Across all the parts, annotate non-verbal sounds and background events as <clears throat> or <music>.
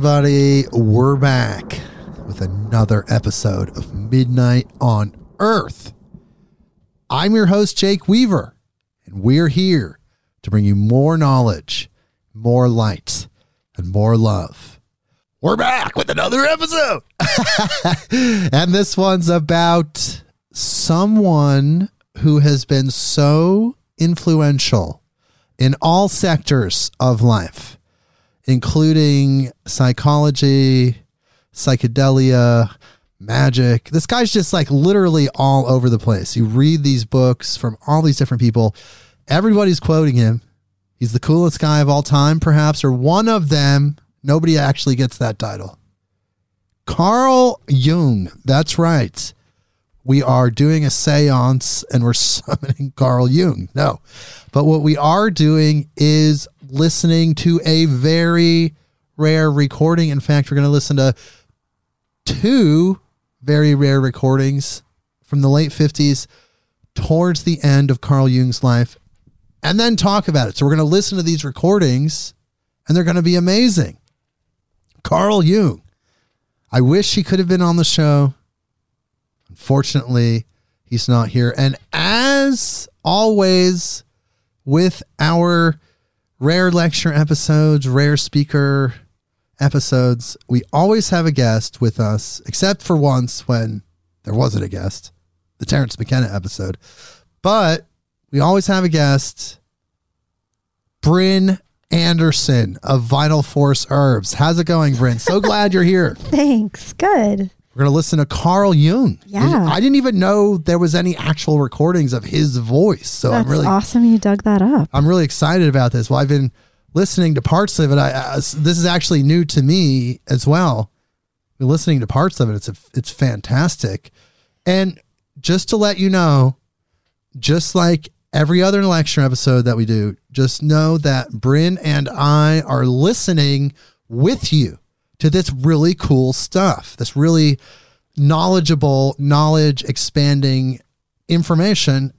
everybody, we're back with another episode of Midnight on Earth. I'm your host, Jake Weaver, and we're here to bring you more knowledge, more light, and more love. We're back with another episode. <laughs> and this one's about someone who has been so influential in all sectors of life including psychology, psychedelia, magic. This guy's just like literally all over the place. You read these books from all these different people. Everybody's quoting him. He's the coolest guy of all time, perhaps, or one of them. Nobody actually gets that title. Carl Jung. That's right. We are doing a seance and we're <laughs> summoning Carl Jung. No. But what we are doing is listening to a very rare recording. In fact, we're going to listen to two very rare recordings from the late 50s towards the end of Carl Jung's life and then talk about it. So we're going to listen to these recordings and they're going to be amazing. Carl Jung. I wish he could have been on the show. Unfortunately, he's not here. And as always, with our rare lecture episodes, rare speaker episodes, we always have a guest with us, except for once when there wasn't a guest, the Terence McKenna episode. But we always have a guest, Brynn Anderson of Vital Force Herbs. How's it going, Brynn? So <laughs> glad you're here. Thanks. Good. We're going to listen to Carl Jung. Yeah. I didn't even know there was any actual recordings of his voice. So That's I'm really awesome you dug that up. I'm really excited about this. Well, I've been listening to parts of it. I, I this is actually new to me as well. Been listening to parts of it. It's a, it's fantastic. And just to let you know, just like every other lecture episode that we do, just know that Brynn and I are listening with you to this really cool stuff. This really knowledgeable, knowledge expanding information.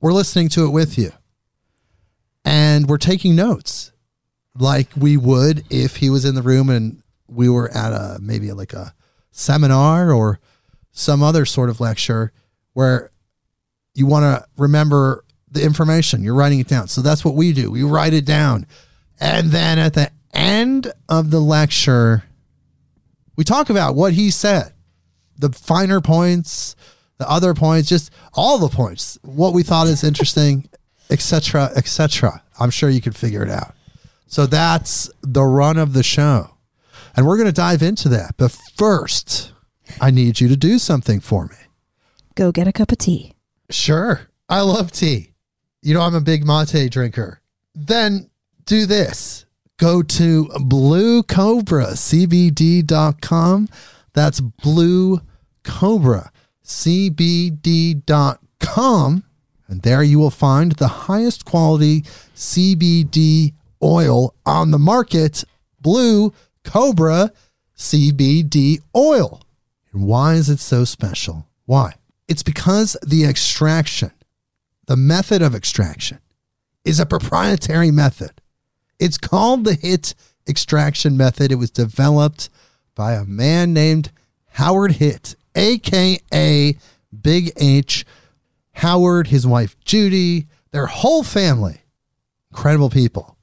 We're listening to it with you and we're taking notes like we would if he was in the room and we were at a maybe like a seminar or some other sort of lecture where you want to remember the information you're writing it down so that's what we do we write it down and then at the end of the lecture we talk about what he said the finer points the other points just all the points what we thought is interesting etc., etc. I'm sure you can figure it out. So that's the run of the show. And we're going to dive into that. But first, I need you to do something for me. Go get a cup of tea. Sure. I love tea. You know, I'm a big mate drinker. Then do this go to Blue Cobra CBD.com. That's Blue Cobra CBD.com and there you will find the highest quality CBD oil on the market, Blue Cobra CBD oil. And why is it so special? Why? It's because the extraction, the method of extraction, is a proprietary method. It's called the HIT extraction method. It was developed by a man named Howard Hitt, aka Big H Howard, his wife Judy, their whole family, incredible people.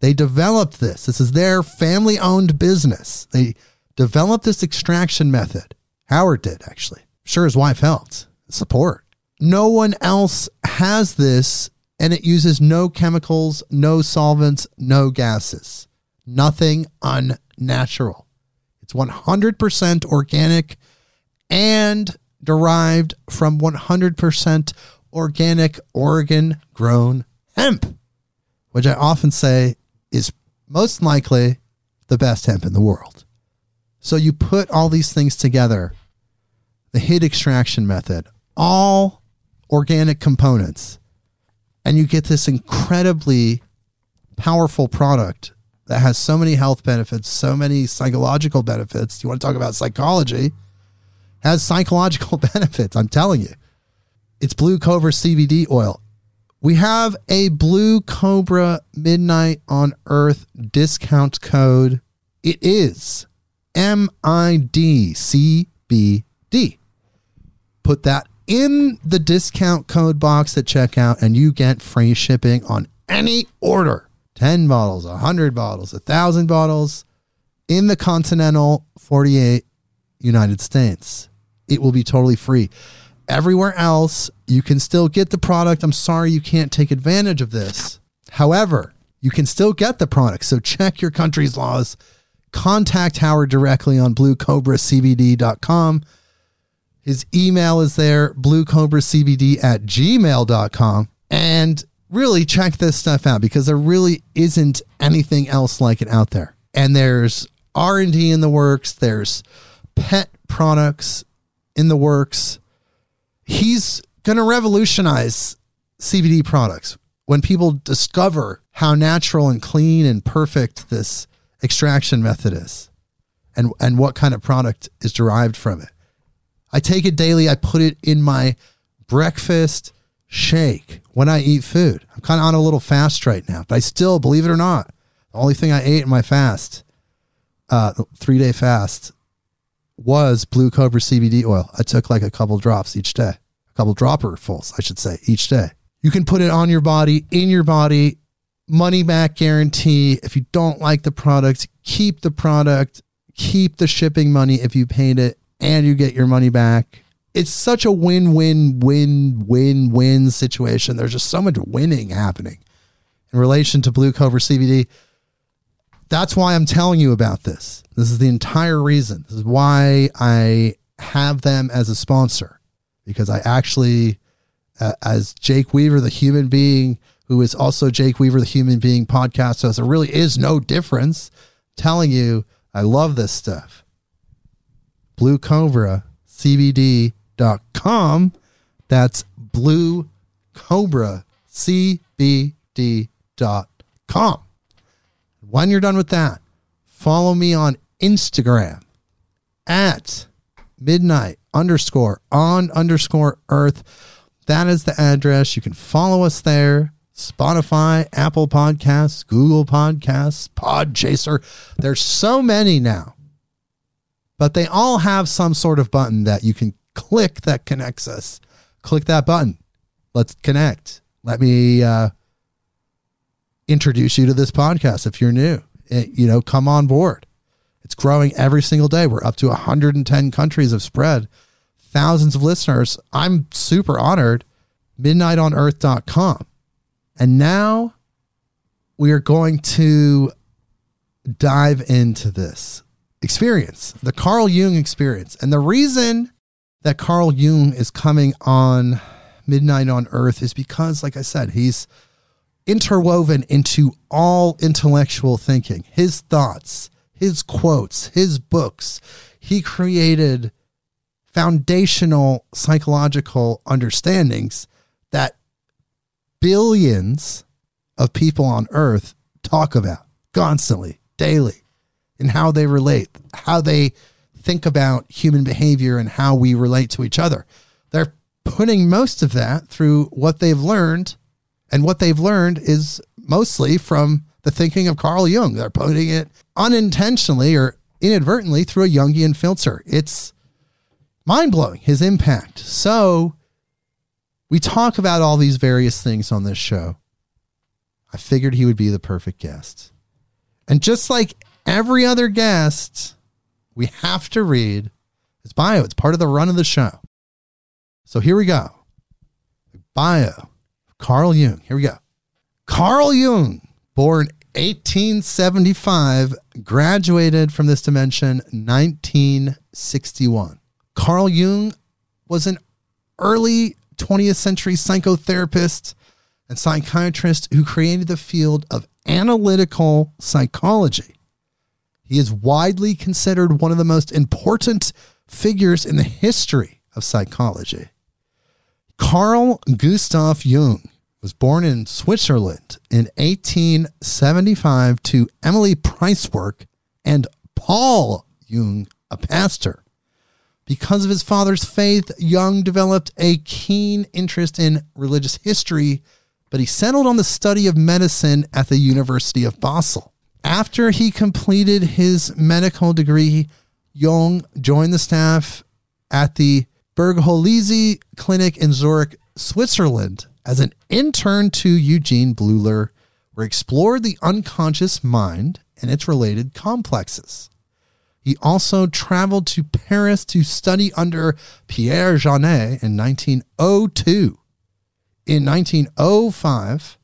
They developed this. This is their family owned business. They developed this extraction method. Howard did, actually. sure, his wife helped. Support. No one else has this, and it uses no chemicals, no solvents, no gases. Nothing unnatural. It's 100% organic and derived from 100% organic Oregon grown hemp, which I often say is most likely the best hemp in the world. So you put all these things together the HIT extraction method, all organic components, and you get this incredibly powerful product that has so many health benefits, so many psychological benefits. You want to talk about psychology? Has psychological <laughs> benefits. I'm telling you. It's Blue Cobra CBD oil. We have a Blue Cobra Midnight on Earth discount code. It is MIDCBD. Put that in the discount code box at checkout and you get free shipping on any order 10 bottles, 100 bottles, 1,000 bottles in the continental 48 United States. It will be totally free. Everywhere else, you can still get the product. I'm sorry you can't take advantage of this. However, you can still get the product. So check your country's laws. Contact Howard directly on bluecobracbd.com. His email is there, bluecobracbd at gmail.com. And really check this stuff out because there really isn't anything else like it out there. And there's R&D in the works, there's pet products in the works. He's going to revolutionize CBD products when people discover how natural and clean and perfect this extraction method is and and what kind of product is derived from it. I take it daily, I put it in my breakfast shake when I eat food. I'm kind of on a little fast right now, but I still, believe it or not, the only thing I ate in my fast, uh, three day fast, was Blue Cobra CBD oil. I took like a couple drops each day, a couple dropperfuls, I should say, each day. You can put it on your body, in your body, money back guarantee. If you don't like the product, keep the product, keep the shipping money if you paid it, and you get your money back. It's such a win win win win win situation. There's just so much winning happening in relation to Blue Cobra CBD. That's why I'm telling you about this. This is the entire reason. This is why I have them as a sponsor because I actually, uh, as Jake Weaver, the human being who is also Jake Weaver, the human being podcast host, there really is no difference. Telling you, I love this stuff. Blue Cobra CBD.com. That's Blue Cobra CBD.com. When you're done with that, follow me on Instagram at midnight underscore on underscore earth. That is the address. You can follow us there. Spotify, Apple Podcasts, Google Podcasts, Podchaser. There's so many now, but they all have some sort of button that you can click that connects us. Click that button. Let's connect. Let me uh, introduce you to this podcast if you're new. It, you know, come on board. It's growing every single day. We're up to 110 countries have spread, thousands of listeners. I'm super honored. MidnightOnEarth.com. And now we are going to dive into this experience, the Carl Jung experience. And the reason that Carl Jung is coming on Midnight on Earth is because, like I said, he's interwoven into all intellectual thinking, his thoughts, his quotes, his books. He created foundational psychological understandings that billions of people on earth talk about constantly, daily, and how they relate, how they think about human behavior and how we relate to each other. They're putting most of that through what they've learned, and what they've learned is mostly from the thinking of Carl Jung. They're putting it unintentionally or inadvertently through a Jungian filter. It's mind blowing, his impact. So, we talk about all these various things on this show. I figured he would be the perfect guest. And just like every other guest, we have to read his bio. It's part of the run of the show. So here we go. Bio. Carl Jung. Here we go. Carl Jung, born 1875, graduated from this dimension 1961. Carl Jung was an early 20th century psychotherapist and psychiatrist who created the field of analytical psychology. He is widely considered one of the most important figures in the history of psychology. Carl Gustav Jung was born in Switzerland in 1875 to Emilie Preiswerk and Paul Jung, a pastor. Because of his father's faith, Jung developed a keen interest in religious history, but he settled on the study of medicine at the University of Basel. After he completed his medical degree, Jung joined the staff at the Burghoelzli Clinic in Zurich, Switzerland, as an intern to Eugene Bleuler, where he explored the unconscious mind and its related complexes. He also traveled to Paris to study under Pierre Janet in 1902. In 1905,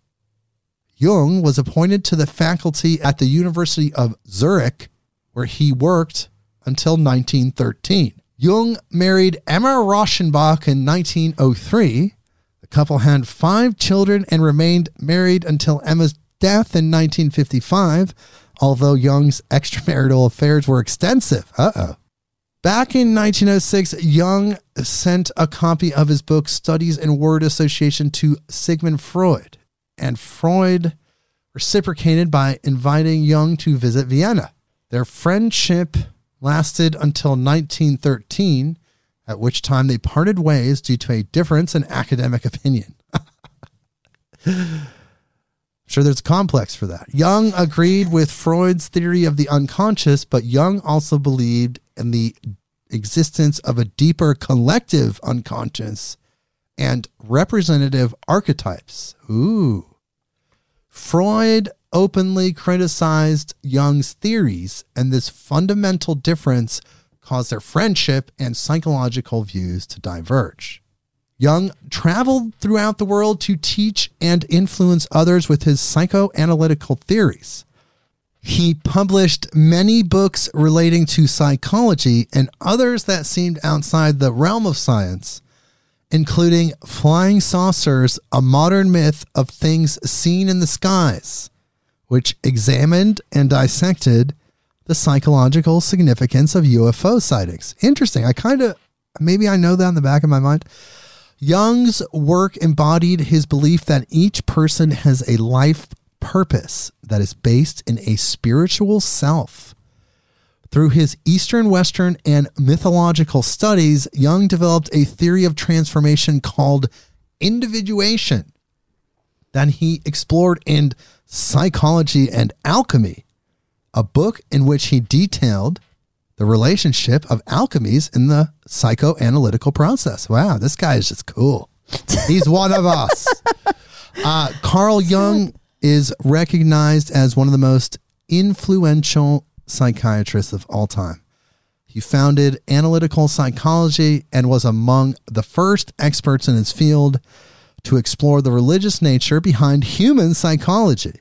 Jung was appointed to the faculty at the University of Zurich, where he worked until 1913. Jung married Emma Rauschenbach in 1903. The couple had five children and remained married until Emma's death in 1955, although Jung's <laughs> extramarital affairs were extensive. Uh oh. Back in 1906, Jung sent a copy of his book Studies in Word Association to Sigmund Freud, and Freud reciprocated by inviting Jung to visit Vienna. Their friendship lasted until 1913, at which time they parted ways due to a difference in academic opinion. <laughs> sure there's a complex for that. Jung agreed with Freud's theory of the unconscious, but Jung also believed in the existence of a deeper collective unconscious and representative archetypes. Ooh. Freud openly criticized Jung's theories, and this fundamental difference caused their friendship and psychological views to diverge. Jung traveled throughout the world to teach and influence others with his psychoanalytical theories. He published many books relating to psychology and others that seemed outside the realm of science, including Flying Saucers, a modern myth of things seen in the skies, which examined and dissected the psychological significance of UFO sightings. Interesting. I kind of, maybe I know that in the back of my mind. Jung's work embodied his belief that each person has a life purpose that is based in a spiritual self. Through his Eastern, Western, and mythological studies, Jung developed a theory of transformation called individuation that he explored in Psychology and Alchemy, a book in which he detailed the relationship of alchemies in the psychoanalytical process. Wow, this guy is just cool. He's one of us. <laughs> Uh, Carl Jung is recognized as one of the most influential psychiatrists of all time. He founded analytical psychology and was among the first experts in his field to explore the religious nature behind human psychology.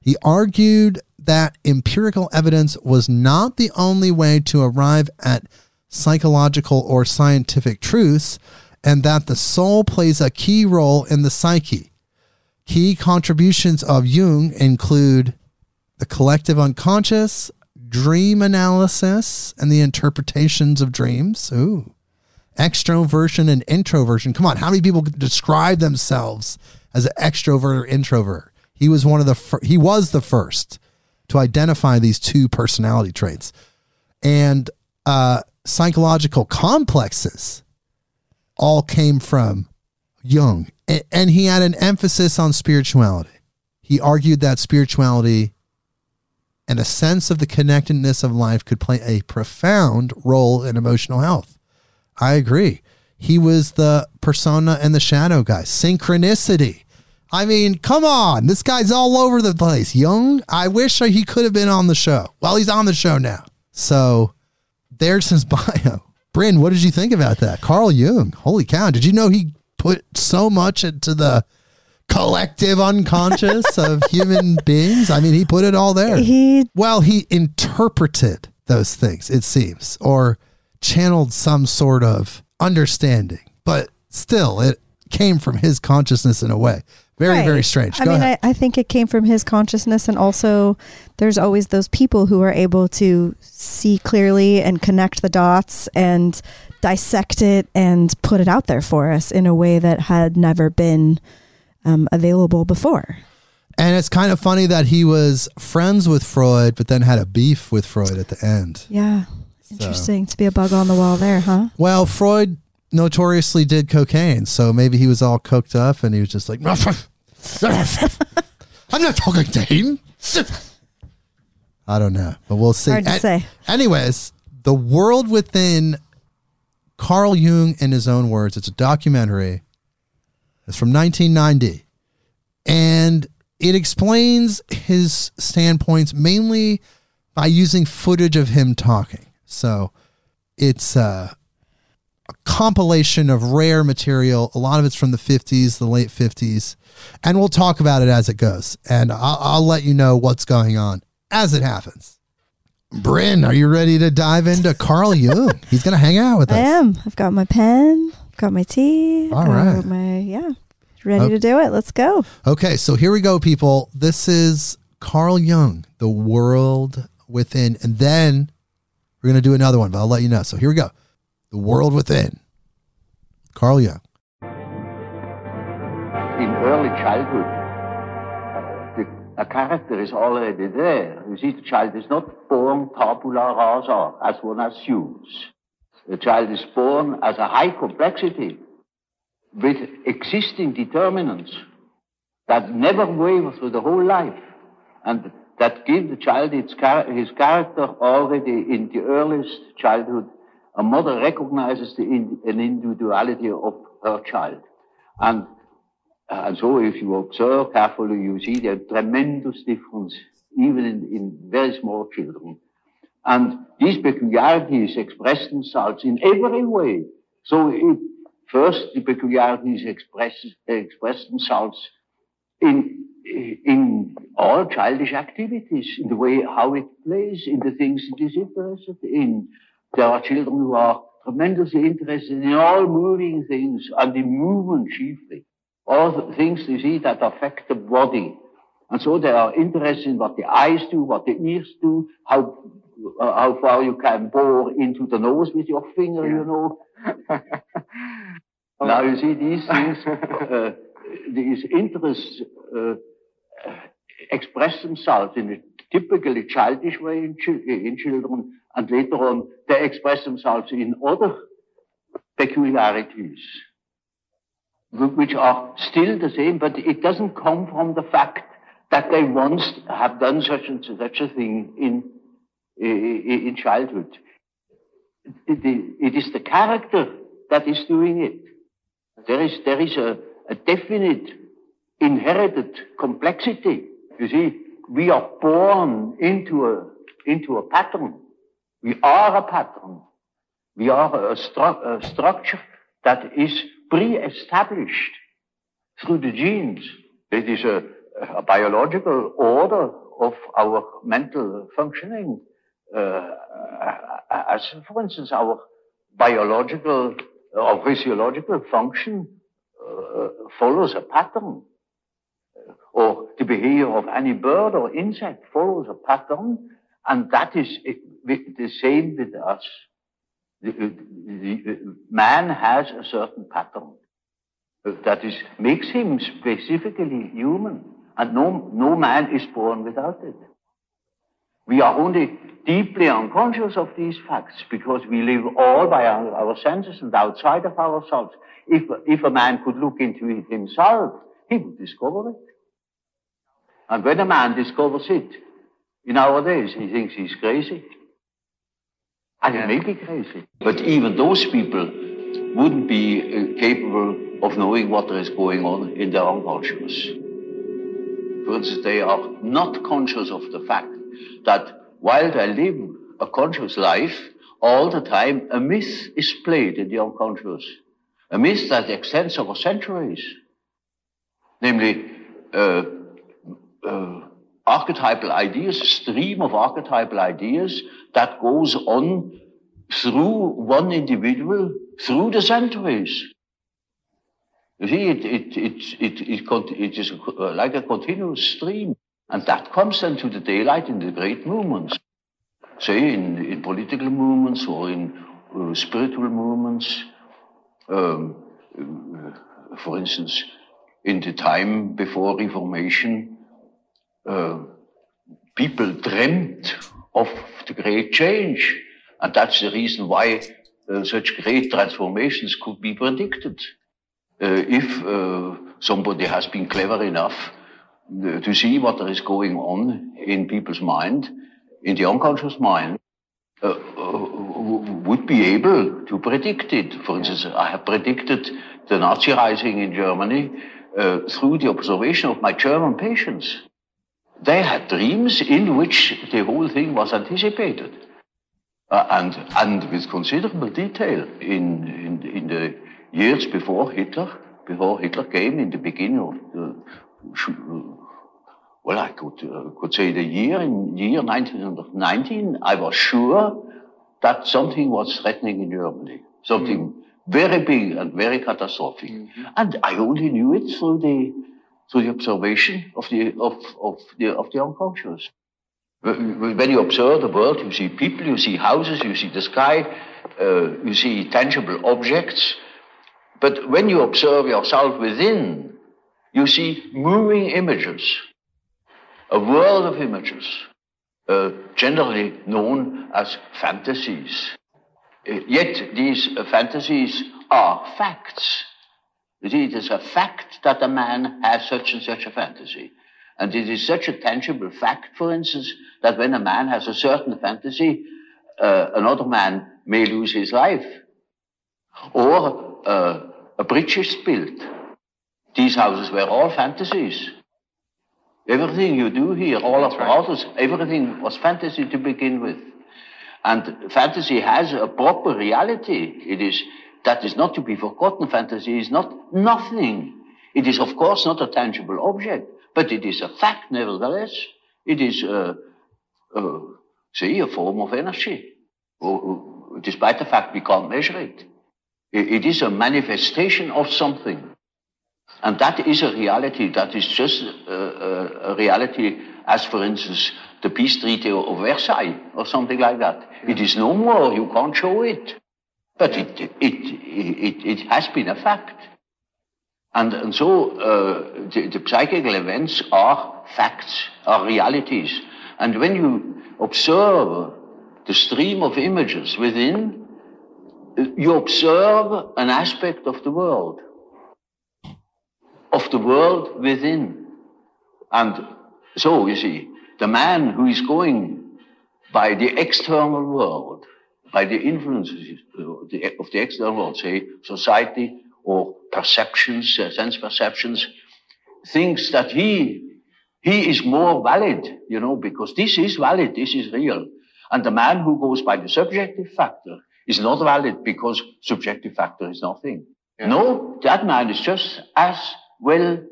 He argued that empirical evidence was not the only way to arrive at psychological or scientific truths, and that the soul plays a key role in the psyche. Key contributions of Jung include the collective unconscious, dream analysis, and the interpretations of dreams. Ooh. Extroversion and introversion. Come on, how many people describe themselves as an extrovert or introvert? He was one of the fir- he was the first to identify these two personality traits. And uh, psychological complexes all came from Jung. A- and he had an emphasis on spirituality. He argued that spirituality and a sense of the connectedness of life could play a profound role in emotional health. I agree. He was the persona and the shadow guy. Synchronicity. I mean, come on. This guy's all over the place. Jung, I wish he could have been on the show. Well, he's on the show now. So there's his <laughs> bio. Brynn, what did you think about that? Carl Jung. Holy cow. Did you know he put so much into the collective unconscious of human <laughs> beings? I mean, he put it all there. He Well, he interpreted those things, it seems, or channeled some sort of understanding, but still, it came from his consciousness in a way. Very, Right. very strange. I Go mean. I, I think it came from his consciousness, and also there's always those people who are able to see clearly and connect the dots and dissect it and put it out there for us in a way that had never been um, available before. And it's kind of funny that he was friends with Freud, but then had a beef with Freud at the end. Yeah. Interesting to be a bug on the wall there, huh? Well, Freud notoriously did cocaine, so maybe he was all cooked up and he was just like, <laughs> I'm not talking to him. I don't know, but we'll see. Hard to An- say. Anyways, The World Within, Carl Jung, in his own words, it's a documentary. It's from 1990. And it explains his standpoints mainly by using footage of him talking. So it's uh, a compilation of rare material. A lot of it's from the 50s, the late 50s. And we'll talk about it as it goes. And I'll, I'll let you know what's going on as it happens. Brynn, are you ready to dive into Carl Jung? He's going to hang out with us. I am. I've got my pen, got my tea. All got right. My yeah, ready Oh. to do it. Let's go. Okay, so here we go, people. This is Carl Jung, The World Within. And then we're going to do another one, but I'll let you know. So here we go The World Within. Carl Jung. in early childhood, uh, the, a character is already there. You see, the child is not born tabula rasa, as one assumes. The child is born as a high complexity with existing determinants that never waver through the whole life and that give the child its char- his character already in the earliest childhood. A mother recognizes the in- an individuality of her child. And and so if you observe carefully, you see the tremendous difference even in, in very small children. And these peculiarities express themselves in every way. So it, first, the peculiarities express, express themselves in, in all childish activities, in the way how it plays, in the things it is interested in. There are children who are tremendously interested in all moving things and in movement chiefly all the things they see that affect the body. And so they are interested in what the eyes do, what the ears do, how uh, how far you can bore into the nose with your finger, you know. <laughs> now you see these things, uh, these interests uh, express themselves in a typically childish way in, chil- in children, and later on they express themselves in other peculiarities which are still the same, but it doesn't come from the fact that they once have done such and such a thing in in, childhood. It is the character that is doing it. There is there is a, a definite inherited complexity. You see, we are born into a into a pattern. We are a pattern. We are a, stru- a structure that is pre-established through the genes. It is a, a biological order of our mental functioning. Uh, as, for instance, our biological or physiological function uh, follows a pattern. Or the behavior of any bird or insect follows a pattern, and that is the same with us the, the man has a certain pattern that is makes him specifically human, and no no man is born without it. We are only deeply unconscious of these facts because we live all by our, our senses and outside of ourselves. If if a man could look into it himself, he would discover it. And when a man discovers it, in our days, he thinks he's crazy. And it may be crazy. But even those people wouldn't be uh, capable of knowing what is going on in their unconscious. Instance, they are not conscious of the fact that while they live a conscious life, all the time a myth is played in the unconscious. A myth that extends over centuries. Namely, uh, uh, archetypal ideas, a stream of archetypal ideas that goes on through one individual through the centuries. You see, it, it, it, it, it, it is like a continuous stream. And that comes into the daylight in the great movements. Say, in, in political movements or in uh, spiritual movements. Um, uh, for instance, in the time before Reformation, uh, people dreamt of the great change. And that's the reason why uh, such great transformations could be predicted. Uh, if uh, somebody has been clever enough uh, to see what is going on in people's mind, in the unconscious mind, uh, would be able to predict it. For instance, I have predicted the Nazi rising in Germany uh, through the observation of my German patients. They had dreams in which the whole thing was anticipated. Uh, and, and with considerable detail in, in, in the years before Hitler, before Hitler came in the beginning of the, well, I could, uh, could say the year, in year 1919, I was sure that something was threatening in Germany. Something mm very big and very catastrophic. Mm-hmm. And I only knew it through the through the observation of the of, of the of the unconscious. When you observe the world, you see people, you see houses, you see the sky, uh, you see tangible objects. But when you observe yourself within, you see moving images, a world of images, uh, generally known as fantasies. Uh, yet these uh, fantasies are facts. It is a fact that a man has such and such a fantasy. And it is such a tangible fact, for instance, that when a man has a certain fantasy, uh, another man may lose his life. Or uh, a bridge is built. These houses were all fantasies. Everything you do here, all of the houses, everything was fantasy to begin with. And fantasy has a proper reality. It is, that is not to be forgotten. Fantasy is not nothing. It is, of course, not a tangible object, but it is a fact nevertheless. It is, uh, uh, see, a form of energy, despite the fact we can't measure it. It is a manifestation of something. And that is a reality. That is just a, a, a reality as, for instance, the peace treaty of Versailles or something like that. Yeah. It is no more. You can't show it. But it, it, it, it, has been a fact. And, and so uh, the, the psychical events are facts, are realities. And when you observe the stream of images within, you observe an aspect of the world, of the world within. And so, you see, the man who is going by the external world, by the influences of the external world, say society or perceptions, uh, sense perceptions, thinks that he he is more valid, you know, because this is valid, this is real. And the man who goes by the subjective factor is not valid because subjective factor is nothing. Yeah. No, that man is just as well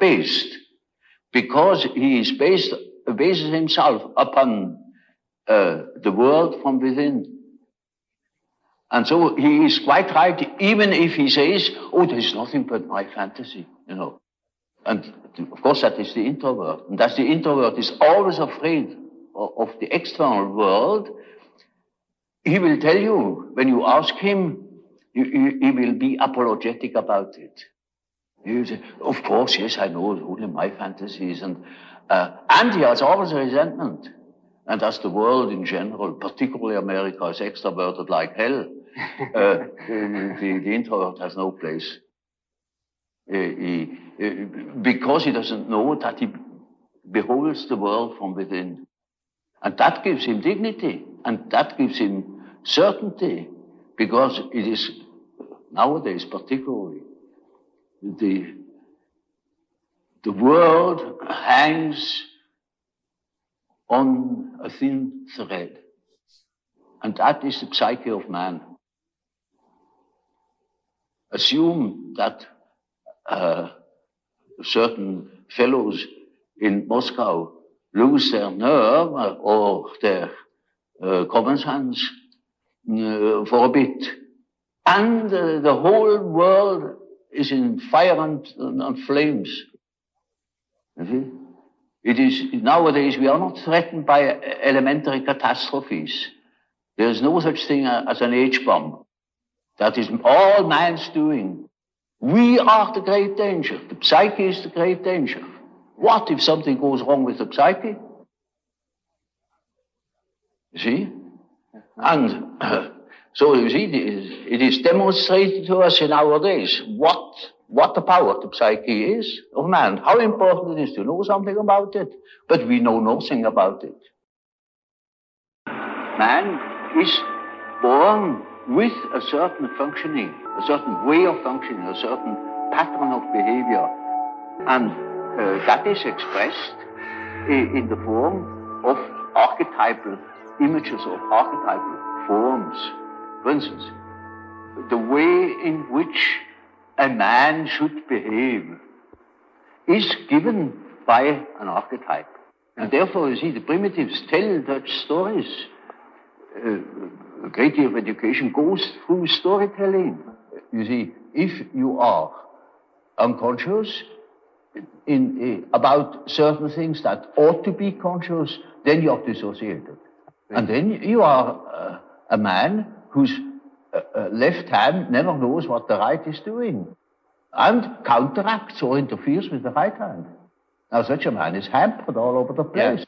based because he is based bases himself upon uh, the world from within. And so he is quite right, even if he says, oh, there's nothing but my fantasy, you know. And of course, that is the introvert. And that the introvert is always afraid of, of the external world. He will tell you, when you ask him, he, he will be apologetic about it. Will say, of course, yes, I know it's only my fantasies. And uh, and he has always resentment. And as the world in general, particularly America, is extroverted like hell, uh, <laughs> the, the, introvert has no place. Uh, he, uh, because he doesn't know that he beholds the world from within. And that gives him dignity, and that gives him certainty, because it is nowadays particularly the the world hangs on a thin thread. And that is the psyche of man. Assume that uh, certain fellows in Moscow lose their nerve or their uh, common sense uh, for a bit. And uh, the whole world is in fire and, and flames. It mhm. is nowadays we are not threatened by elementary catastrophes. There is no such thing as an H bomb. That is all man's doing. We are the great danger. The psyche is the great danger. What if something goes wrong with the psyche? See? And <clears throat> so you see, it is demonstrated to us in our days what, what the power of the psyche is of man, how important it is to know something about it, but we know nothing about it. Man is born with a certain functioning, a certain way of functioning, a certain pattern of behavior. And uh, that is expressed in the form of archetypal images or archetypal forms. For instance, the way in which a man should behave is given by an archetype. And therefore, you see, the primitives tell such stories. Uh, a great deal of education goes through storytelling. You see, if you are unconscious in, uh, about certain things that ought to be conscious, then you are dissociated. And then you are uh, a man whose uh, uh, left hand never knows what the right is doing and counteracts or interferes with the right hand. Now, such a man is hampered all over the place. Yes.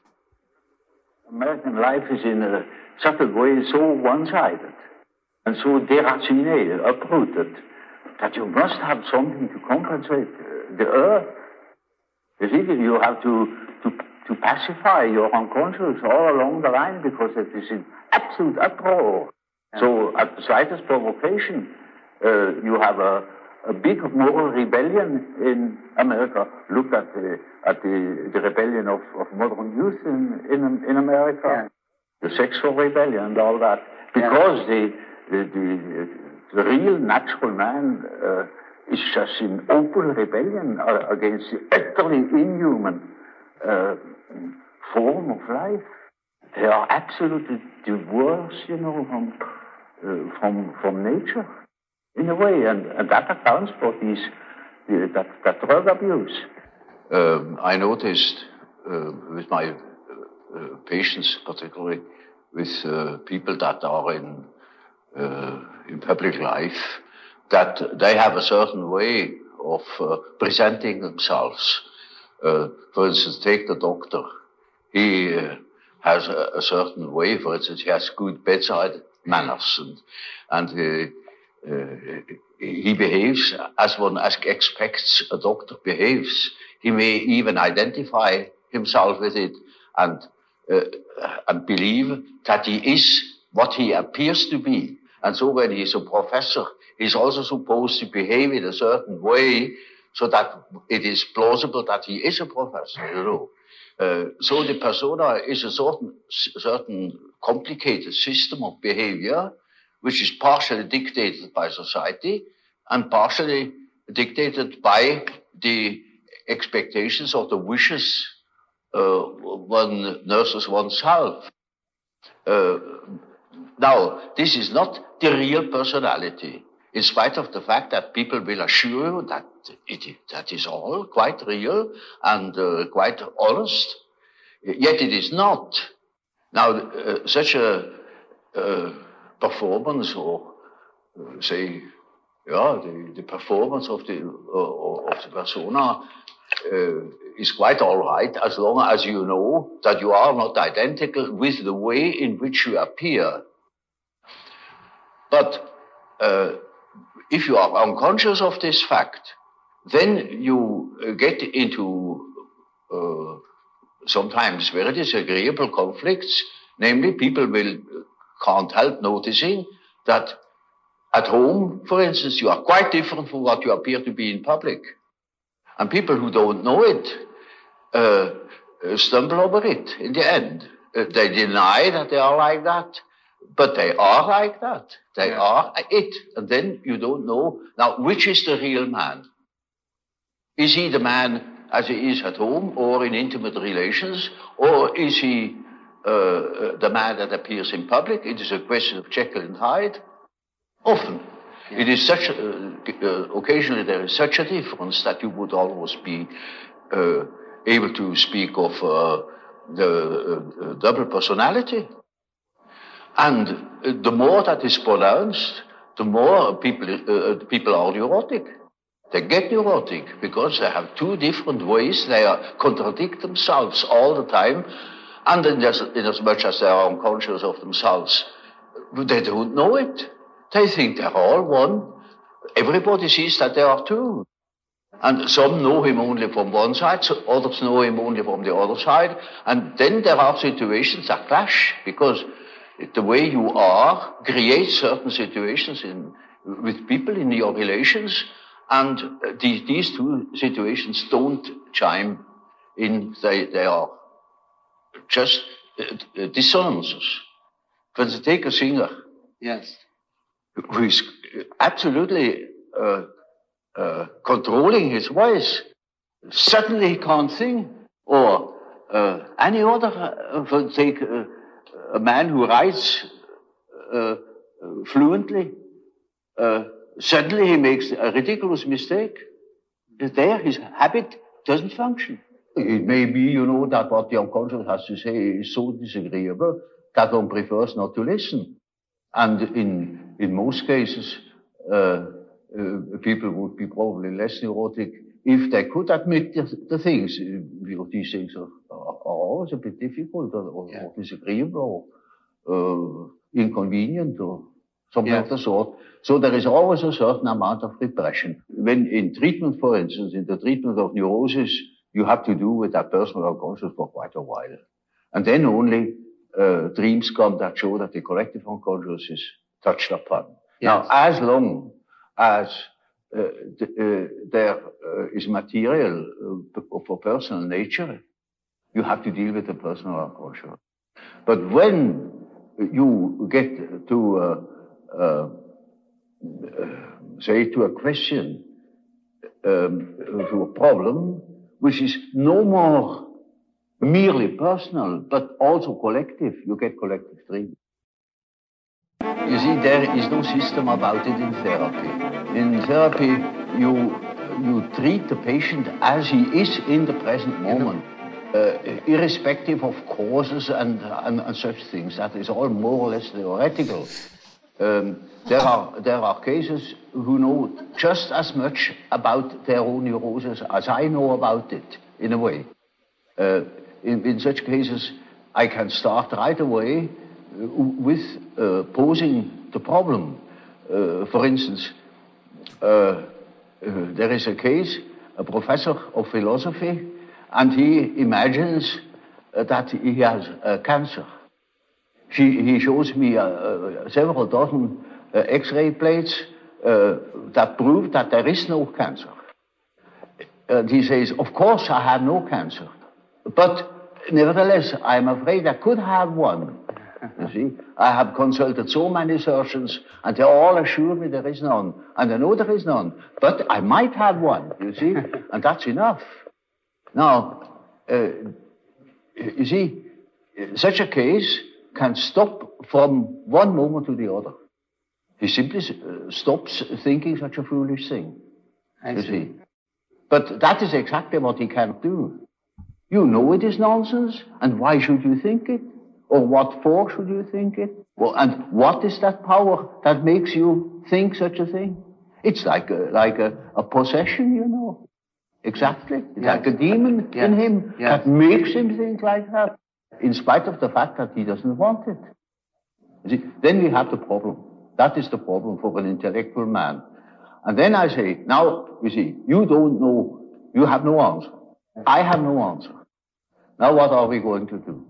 American life is in a, such a way so one-sided and so deracinated, uprooted, that you must have something to compensate the earth. You see, you have to, to to pacify your unconscious all along the line because it is in absolute uproar. So at the slightest provocation, uh, you have a, a big moral rebellion in America. Look at the, at the, the rebellion of, of modern youth in, in, in America, yeah. the sexual rebellion and all that. Because yeah. the, the, the, the, real natural man uh, is just in open rebellion uh, against the utterly inhuman uh, form of life. They are absolutely divorced, you know, from, from, from nature in a way, and, and that accounts for these, uh, that, that drug abuse. Um, I noticed uh, with my uh, uh, patients, particularly with uh, people that are in, in public life, that they have a certain way of presenting themselves. for instance, take the doctor he uh, has a, a, certain way. For instance, he has good bedside manners, and, and uh, uh, he behaves as one expects a doctor behaves. He may even identify himself with it and uh, and believe that he is what he appears to be. And so, when he is a professor, he's also supposed to behave in a certain way so that it is plausible that he is a professor. You know. Uh, so the persona is a certain, certain complicated system of behavior, which is partially dictated by society and partially dictated by the expectations or the wishes uh, one nurses oneself. Uh, now, this is not the real personality in spite of the fact that people will assure you that it, that is all quite real and uh, quite honest, yet it is not. Now, uh, such a uh, performance, or uh, say, yeah, the, the performance of the uh, of the persona uh, is quite all right as long as you know that you are not identical with the way in which you appear. But if you are unconscious of this fact, then you uh, get into uh, sometimes very disagreeable conflicts. Namely, people will uh, can't help noticing that at home, for instance, you are quite different from what you appear to be in public. And people who don't know it uh, uh stumble over it in the end. Uh, they deny that they are like that. But they are like that. They yeah. are it. And then you don't know. Now, which is the real man? Is he the man as he is at home or in intimate relations? Or is he uh, uh the man that appears in public? It is a question of Jekyll and Hyde. Often. Yeah. It is such a, uh, occasionally there is such a difference that you would almost be uh, able to speak of uh, the uh, double personality. And the more that is pronounced, the more people, uh, uh, people are neurotic. They get neurotic because they have two different ways. They are, contradict themselves all the time. And in as, in as much as they are unconscious of themselves, they don't know it. They think they're all one. Everybody sees that they are two. And some know him only from one side, so others know him only from the other side. And then there are situations that clash because the way you are creates certain situations in, with people in your relations, and these, these two situations don't chime in. They, they are just uh, dissonances. When you take a singer, Yes. who is absolutely uh, uh, controlling his voice. Suddenly he can't sing. Or uh, any other, uh, for take uh, a man who writes uh, fluently. Uh, suddenly he makes a ridiculous mistake. There, his habit doesn't function. It may be, you know, that what the unconscious has to say is so disagreeable that one prefers not to listen. And in, in most cases, uh, uh, people would be probably less neurotic if they could admit the, the things. Know, these things are, are always a bit difficult or, Yeah. or disagreeable or uh, inconvenient or something Yeah. of the sort. So there is always a certain amount of repression. When in treatment, for instance, in the treatment of neurosis, you have to do with that personal unconscious for quite a while. And then only uh, dreams come that show that the collective unconscious is touched upon. Now, as long as uh, th- uh, there uh, is material uh, for personal nature, you have to deal with the personal unconscious. But when you get to, uh, uh, say, to a question, um, to a problem, which is no more merely personal, but also collective, you get collective dreams. You see, there is no system about it in therapy. In therapy, you, you treat the patient as he is in the present moment, uh, irrespective of causes and, and, and such things. That is all more or less theoretical. Um, there are there are cases who know just as much about their own neurosis as I know about it, in a way. Uh, in, in such cases, I can start right away uh, with uh, posing the problem. Uh, for instance, uh, there is a case, a professor of philosophy, and he imagines uh, that he has uh, cancer. She, he shows me uh, several dozen X-ray plates that prove that there is no cancer. He says, of course I have no cancer, but nevertheless I'm afraid I could have one. You see, I have consulted so many surgeons, and they all assure me there is none, and I know there is none, but I might have one. You see, and that's enough. Now, uh, you see, such a case can stop from one moment to the other. He simply uh, stops thinking such a foolish thing. I You see. see. But that is exactly what he can't do. You know it is nonsense, and why should you think it? Or what for should you think it? Well, and what is that power that makes you think such a thing? It's like a, like a, a possession, you know. Exactly. It's Yes. like a demon in him that makes him think like that, in spite of the fact that he doesn't want it. You see, then we have the problem. That is the problem for an intellectual man. And then I say, now, you see, you don't know, you have no answer. I have no answer. Now what are we going to do?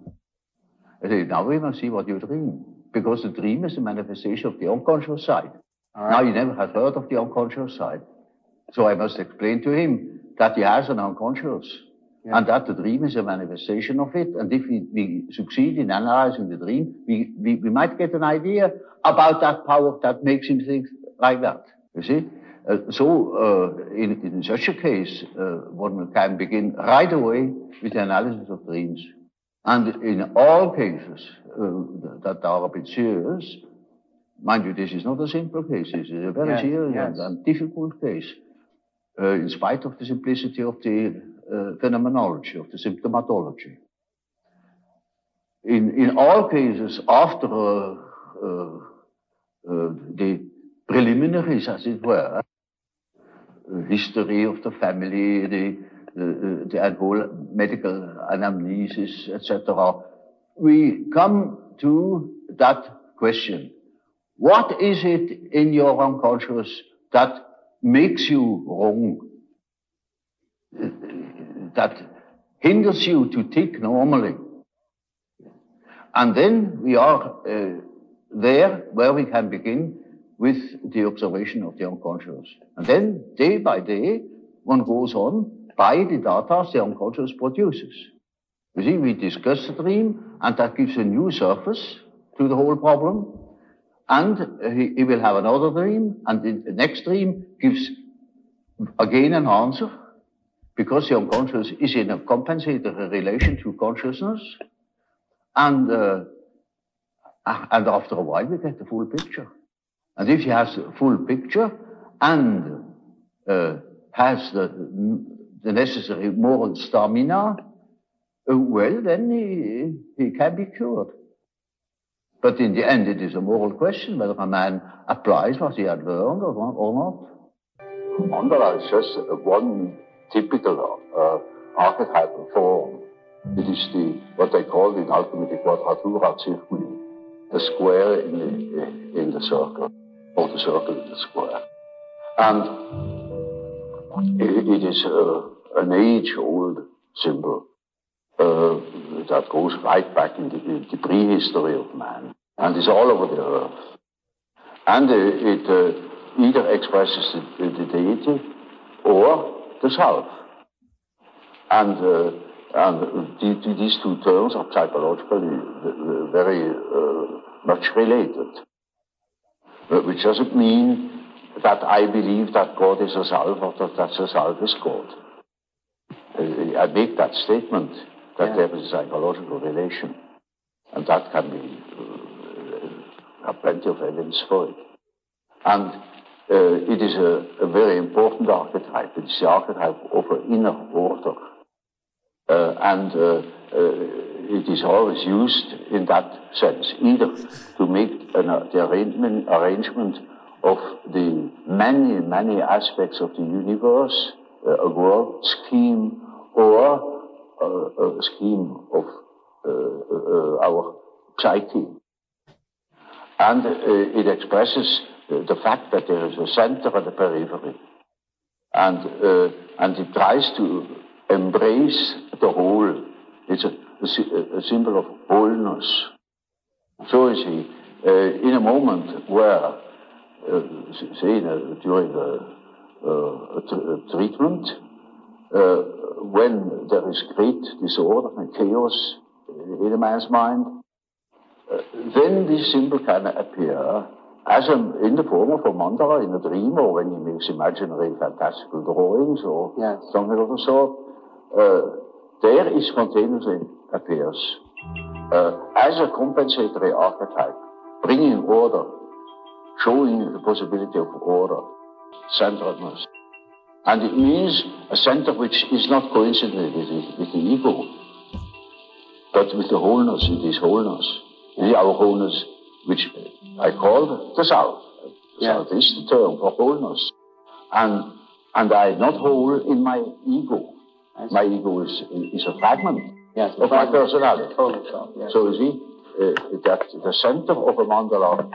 I say, now we must see what you dream. Because the dream is a manifestation of the unconscious side. All Now you never have heard of the unconscious side. So I must explain to him that he has an unconscious. Yeah. And that the dream is a manifestation of it. And if we, we succeed in analyzing the dream, we, we, we might get an idea about that power that makes him think like that. You see? Uh, so, uh, in, in such a case, uh, one can begin right away with the analysis of dreams. And in all cases uh, that are a bit serious, mind you, this is not a simple case. This is a very Yes, serious yes. and, and difficult case, uh, in spite of the simplicity of the uh, phenomenology, of the symptomatology. In, in all cases, after uh, the preliminaries, as it were, history of the family, the, the, the whole medical anamnesis, etc., we come to that question. What is it in your unconscious that makes you wrong? That hinders you to think normally? And then we are uh, there where we can begin with the observation of the unconscious. And then day by day, one goes on by the data the unconscious produces. You see, we discuss the dream, and that gives a new surface to the whole problem. And he, he will have another dream, and the next dream gives again an answer, because the unconscious is in a compensatory relation to consciousness. And, uh, and after a while, we get the full picture. And if he has the full picture and uh, has the, the necessary moral stamina, uh, well, then he, he can be cured. But in the end, it is a moral question whether a man applies what he had learned or, not. Mandala is just one typical uh, archetypal form. It is the what they call in alchemy the quadratura circuli, the square in the, in the circle or the circle in the square. And it, it is uh, an age-old symbol uh, that goes right back in the, the, prehistory of man and is all over the earth. And uh, it uh, either expresses the, the, deity or the self. And, uh, and the, these two terms are psychologically uh, very much related which doesn't mean that I believe that God is a self or that that's a self is God. I make that statement that yeah. there is a psychological relation, and that can be uh, have plenty of evidence for it. And uh, it is a, a, very important archetype. It's the archetype of an inner order, uh, and uh, uh, it is always used in that sense, either to make an, uh, the arrangement, arrangement of the many, many aspects of the universe, a world scheme, or uh, a scheme of uh, uh our psyche. And uh, it expresses the fact that there is a center and a periphery. And, and it tries to embrace the whole. It's a a, symbol of wholeness. So he, uh, in a moment where, uh, say, during a, a treatment, uh, when there is great disorder and chaos in a man's mind, uh, then this symbol can appear as a, in the form of a mandala in a dream, or when he makes imaginary fantastical drawings, or yes. something of the sort. Uh, there is spontaneously appears uh, as a compensatory archetype, bringing order, showing the possibility of order, centeredness. And it means a center which is not coincident with the, with the ego, but with the wholeness, it is wholeness. Is our wholeness, which I call the Self. The yeah. Self is the term for wholeness. And, and I am not whole in my ego. My ego is, is a fragment Yes, of my personality. Total yes. So you see, that the center of a mandala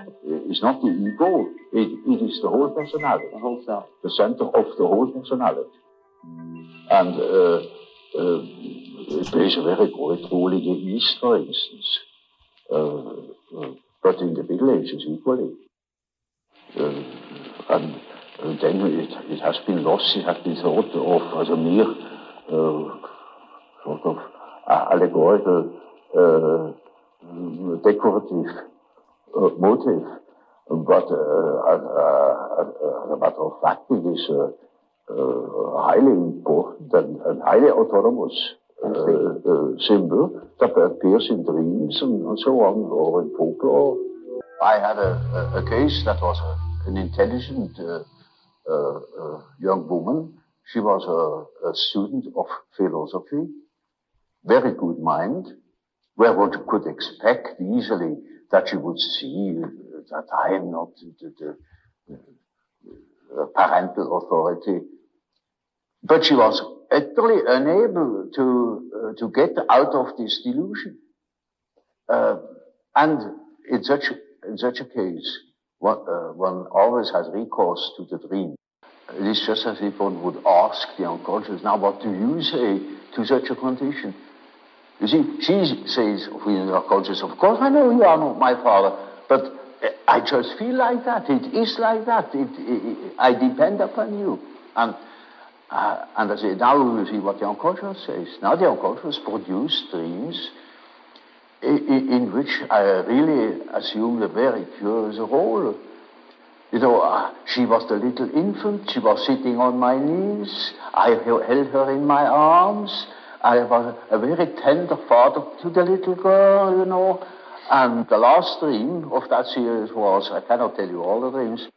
is not the ego, it, it is the whole personality. The whole self. The center of the whole personality. And uh, uh, it plays a very great role in the East, for instance. But in the Middle Ages equally. And, and then it, it has been lost, it has been thought of as a mere sort of allegorical, uh, decorative uh, motive. But uh, as a matter of fact, it is highly important and highly autonomous symbol that appears in dreams and, so on, or in folklore. I had a, a, case that was a, an intelligent young woman. She was a, a, student of philosophy very good mind, where one could expect easily that you would see that I am not the, the, the parental authority but she was utterly unable to, uh, to get out of this delusion. Uh, and in such, in such a case, one, uh, one always has recourse to the dream. It is just as if one would ask the unconscious, now what do you say to such a condition? You see, she says within the unconscious, of course I know you are not my father, but I just feel like that. It is like that. It, it, I depend upon you. And, uh, and I say, now we see what the unconscious says. Now the unconscious produce dreams in, in which I really assume a very curious role. You know, uh, she was the little infant. She was sitting on my knees. I held her in my arms. I was a very tender father to the little girl, you know. And the last dream of that series was, I cannot tell you all the dreams,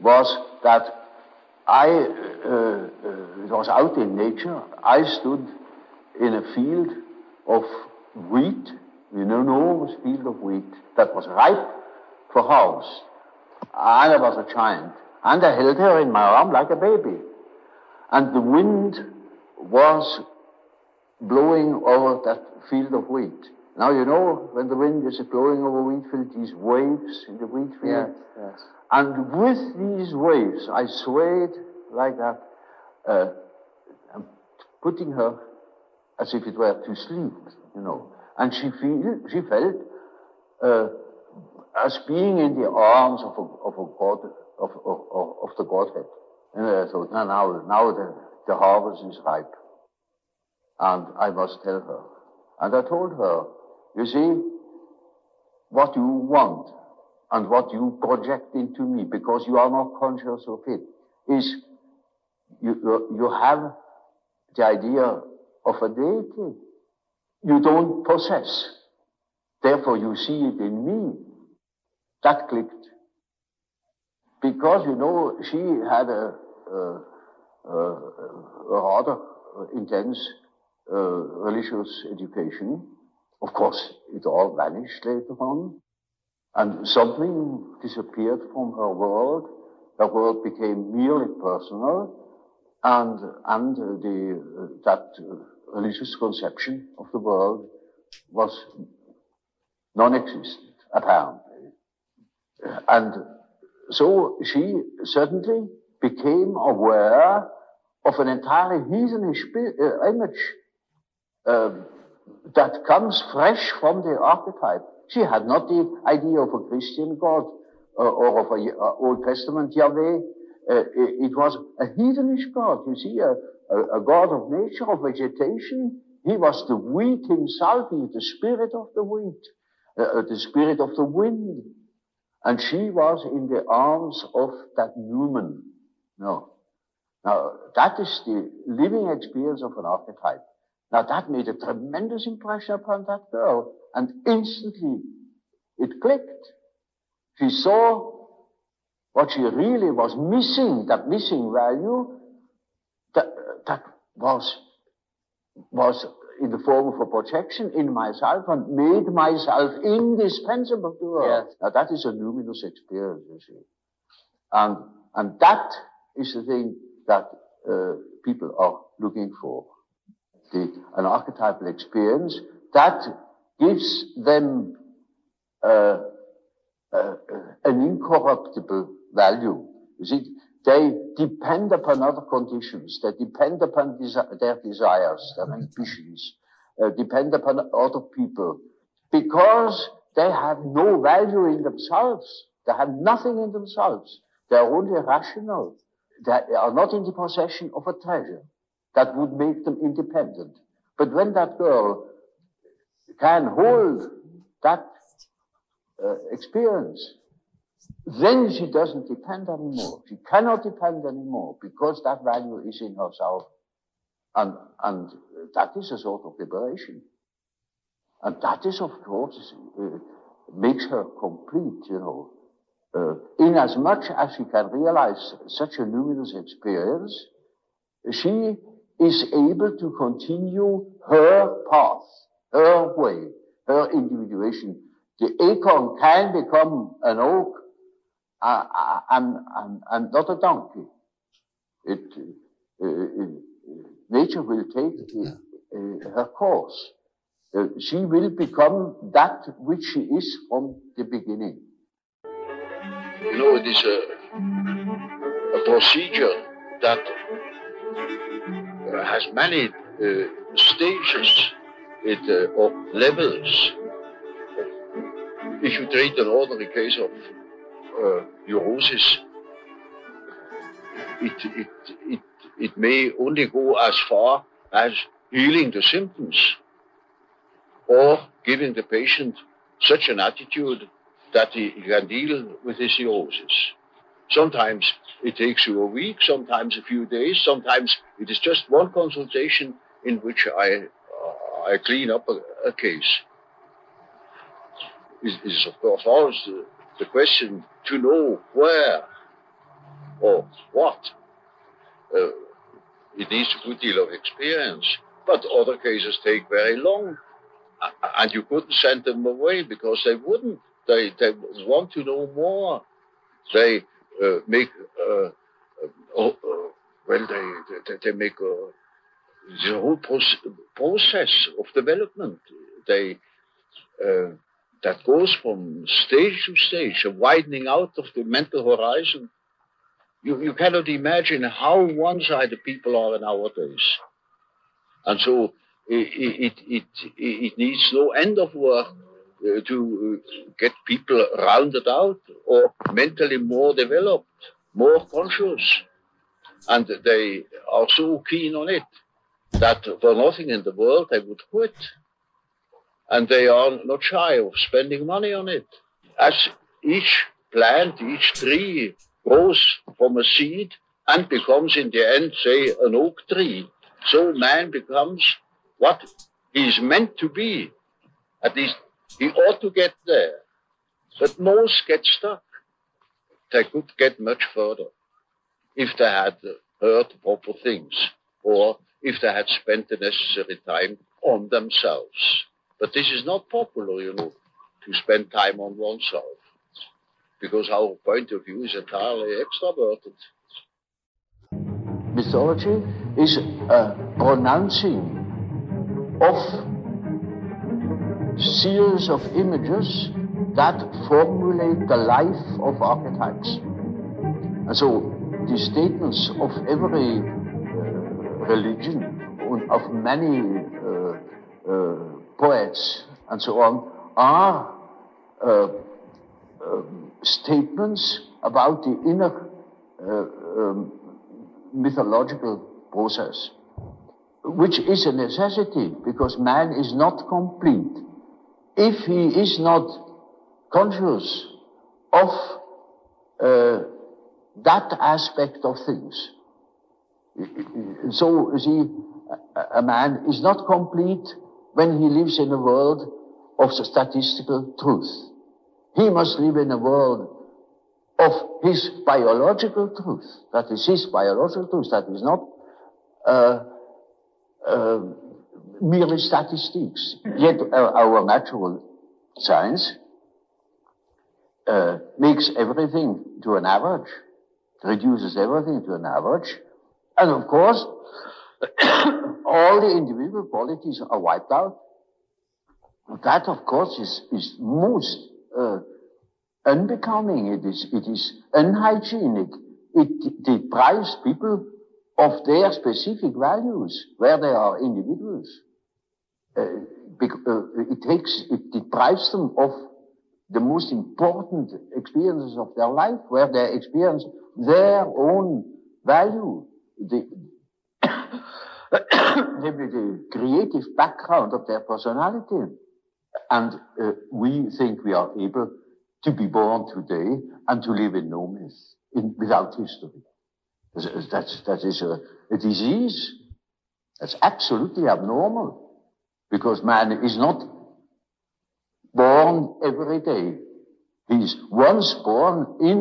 was that I uh, uh, was out in nature. I stood in a field of wheat, you know, an enormous field of wheat that was ripe for harvest. And I was a giant. And I held her in my arm like a baby. And the wind was blowing over that field of wheat. Now you know when the wind is blowing over wheat field, these waves in the wheat field. Yes, yes. And with these waves, I swayed like that, uh, putting her as if it were to sleep, you know. And she feel, she felt uh, as being in the arms of a, of a God, of, of, of the Godhead. And I thought, now, now, now the, the harvest is ripe. And I must tell her. And I told her, you see, what you want and what you project into me, because you are not conscious of it, is you, you have the idea of a deity. You don't possess. Therefore, you see it in me. That clicked. Because, you know, she had a, a, a, rather intense religious education. Of course, it all vanished later on. And something disappeared from her world. Her world became merely personal. And, and the, uh, that uh, religious conception of the world was non-existent, apparently. And so she certainly became aware of an entirely heathenish uh, image um, that comes fresh from the archetype. She had not the idea of a Christian God uh, or of an uh, Old Testament Yahweh. Uh, it, it, was a heathenish God. You see, a, a, a, God of nature, of vegetation. He was the wheat himself. He is the spirit of the wheat, uh, uh, the spirit of the wind. And she was in the arms of that Numen. No. Now, that is the living experience of an archetype. Now, that made a tremendous impression upon that girl, and instantly it clicked. She saw what she really was missing, that missing value, that, that was, was in the form of a projection in myself and made myself indispensable to her. Yes. Now that is a numinous experience, you see. And, and that is the thing that uh, people are looking for. The, an archetypal experience that gives them uh, uh, an incorruptible value. You see, they depend upon other conditions. They depend upon desi- their desires, their ambitions, uh, depend upon other people because they have no value in themselves. They have nothing in themselves. They are only rational. They are not in the possession of a treasure that would make them independent. But when that girl can hold that uh, experience, then she doesn't depend anymore. She cannot depend anymore because that value is in herself. And, and that is a sort of liberation. And that is, of course, uh, makes her complete, you know. Uh, in as much as she can realize such a numinous experience, she is able to continue her path, her way, her individuation. The acorn can become an oak uh, and, and, and not a donkey. It, uh, it, nature will take uh, her course. Uh, she will become that which she is from the beginning. You know, it is a, a procedure that uh, has many uh, stages it, uh, or levels. If you treat an ordinary case of uh, neurosis, it, it, it, it may only go as far as healing the symptoms or giving the patient such an attitude that he can deal with his neurosis. Sometimes it takes you a week, sometimes a few days, sometimes it is just one consultation in which I, uh, I clean up a, a case. It is, of course, always the, the question to know where or what. Uh, it needs a good deal of experience, but other cases take very long and you couldn't send them away because they wouldn't. They they want to know more. They uh, make uh, uh, uh well they they, make the whole process of development. They uh, that goes from stage to stage, a widening out of the mental horizon. You, you cannot imagine how one-sided people are nowadays. And so it, it, it, it needs no end of work to uh, get people rounded out or mentally more developed, more conscious. And they are so keen on it that for nothing in the world they would quit. And they are not shy of spending money on it. As each plant, each tree grows from a seed and becomes in the end, say, an oak tree, so man becomes what he is meant to be. At least he ought to get there. But most get stuck. They could get much further if they had heard proper things or if they had spent the necessary time on themselves. But this is not popular, you know, to spend time on oneself because our point of view is entirely extroverted. Mythology is a pronouncing of series of images that formulate the life of archetypes. And so the statements of every uh, religion, of many uh, uh, poets and so on, are uh, um, statements about the inner uh, um, mythological process which is a necessity because man is not complete if he is not conscious of uh, that aspect of things. So, see, a man is not complete when he lives in a world of statistical truth. He must live in a world of his biological truth. That is his biological truth. That is not uh, uh, merely statistics. Yet uh, our natural science uh, makes everything to an average, reduces everything to an average, and of course, <coughs> all the individual qualities are wiped out. That, of course, is, is most uh, unbecoming. It is, it is unhygienic. It deprives people of their specific values, where they are individuals. Uh, uh, it takes, it deprives them of the most important experiences of their life, where they experience their own value, the, <coughs> maybe the creative background of their personality. And uh, we think we are able to be born today and to live in no myth, in, without history. That's, that is a, a disease. That's absolutely abnormal. Because man is not born every day. He's once born in,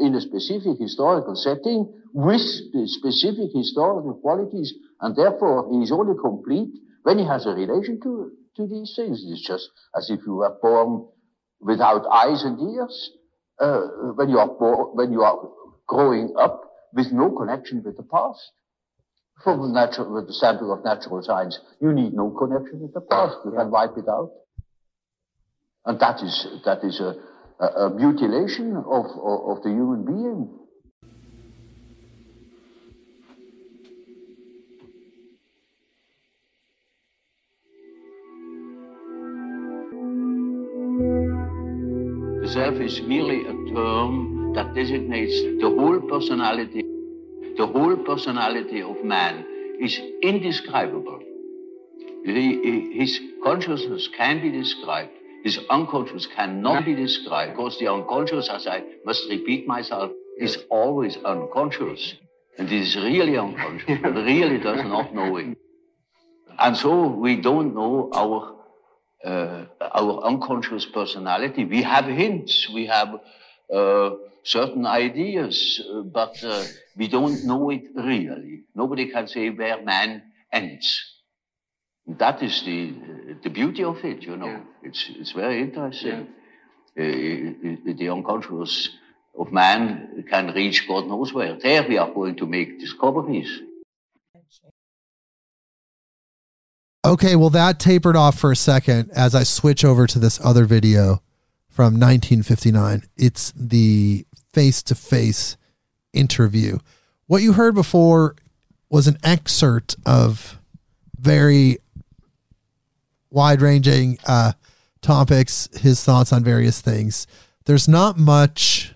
in a specific historical setting with specific historical qualities, and therefore he is only complete when he has a relation to, to these things. It's just as if you were born without eyes and ears. Uh, when you are born, when you are growing up, with no connection with the past. From natural, with the sample of natural science, you need no connection with the past. You can wipe it out. And that is, that is a, a, a mutilation of, of, of the human being. The self is merely a term that designates the whole personality. The whole personality of man is indescribable. His consciousness can be described. His unconscious cannot be described because the unconscious, as I must repeat myself, is always unconscious. And it is really unconscious, but really does not know it. And so we don't know our uh, our unconscious personality. We have hints, we have uh, certain ideas, uh, but uh, we don't know it really. Nobody can say where man ends. That is the the beauty of it, you know. It's it's very interesting. Uh, the unconscious of man can reach God knows where. There we are going to make discoveries. Okay, well, that tapered off for a second as I switch over to this other video from 1959. It's the face to face interview. What you heard before was an excerpt of very wide ranging uh, topics, his thoughts on various things. There's not much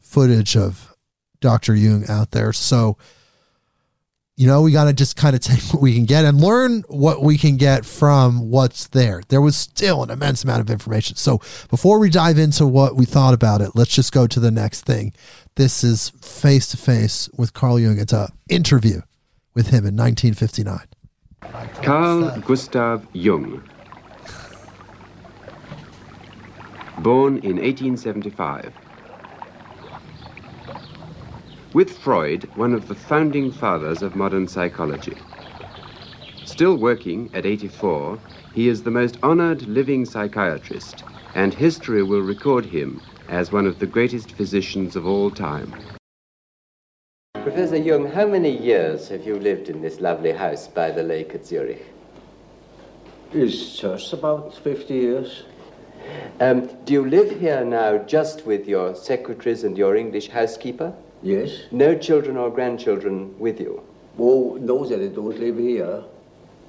footage of Dr. Jung out there. So, you know, we got to just kind of take <laughs> what we can get and learn what we can get from what's there. There was still an immense amount of information. So, before we dive into what we thought about it, let's just go to the next thing. This is face to face with Carl Jung. It's a interview with him in 1959. Carl Gustav Jung. Born in 1875. With Freud, one of the founding fathers of modern psychology. Still working at 84, he is the most honored living psychiatrist, and history will record him as one of the greatest physicians of all time. Professor Jung, how many years have you lived in this lovely house by the lake at Zurich? It's just about 50 years. Um, do you live here now just with your secretaries and your English housekeeper? Yes. No children or grandchildren with you? Oh, no, they don't live here,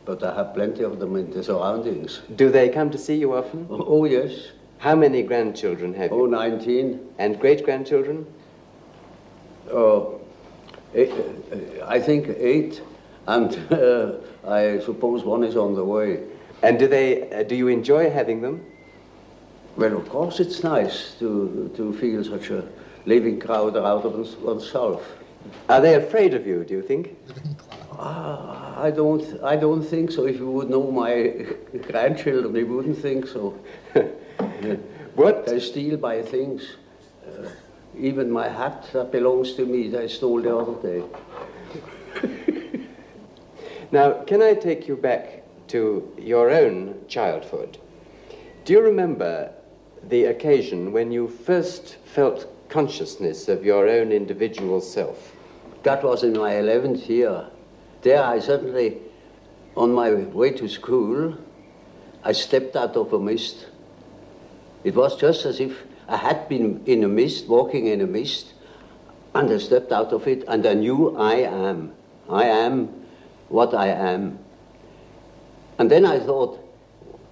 but I have plenty of them in the surroundings. Do they come to see you often? Oh, yes. How many grandchildren have Oh, you? 19. And great grandchildren? Uh, eight, uh, I think eight, and uh, I suppose one is on the way. And do they? Uh, do you enjoy having them? Well, of course, it's nice to, to feel such a living crowd out of oneself. Are they afraid of you? Do you think? Ah, I don't, I don't think so. If you would know my <laughs> grandchildren, you wouldn't think so. <laughs> What? They steal my things. Uh, even my hat that belongs to me, they stole the other day. <laughs> Now, can I take you back to your own childhood? Do you remember the occasion when you first felt consciousness of your own individual self? That was in my 11th year. There I suddenly, on my way to school, I stepped out of a mist. It was just as if I had been in a mist, walking in a mist, and I stepped out of it and I knew I am. I am what I am. And then I thought,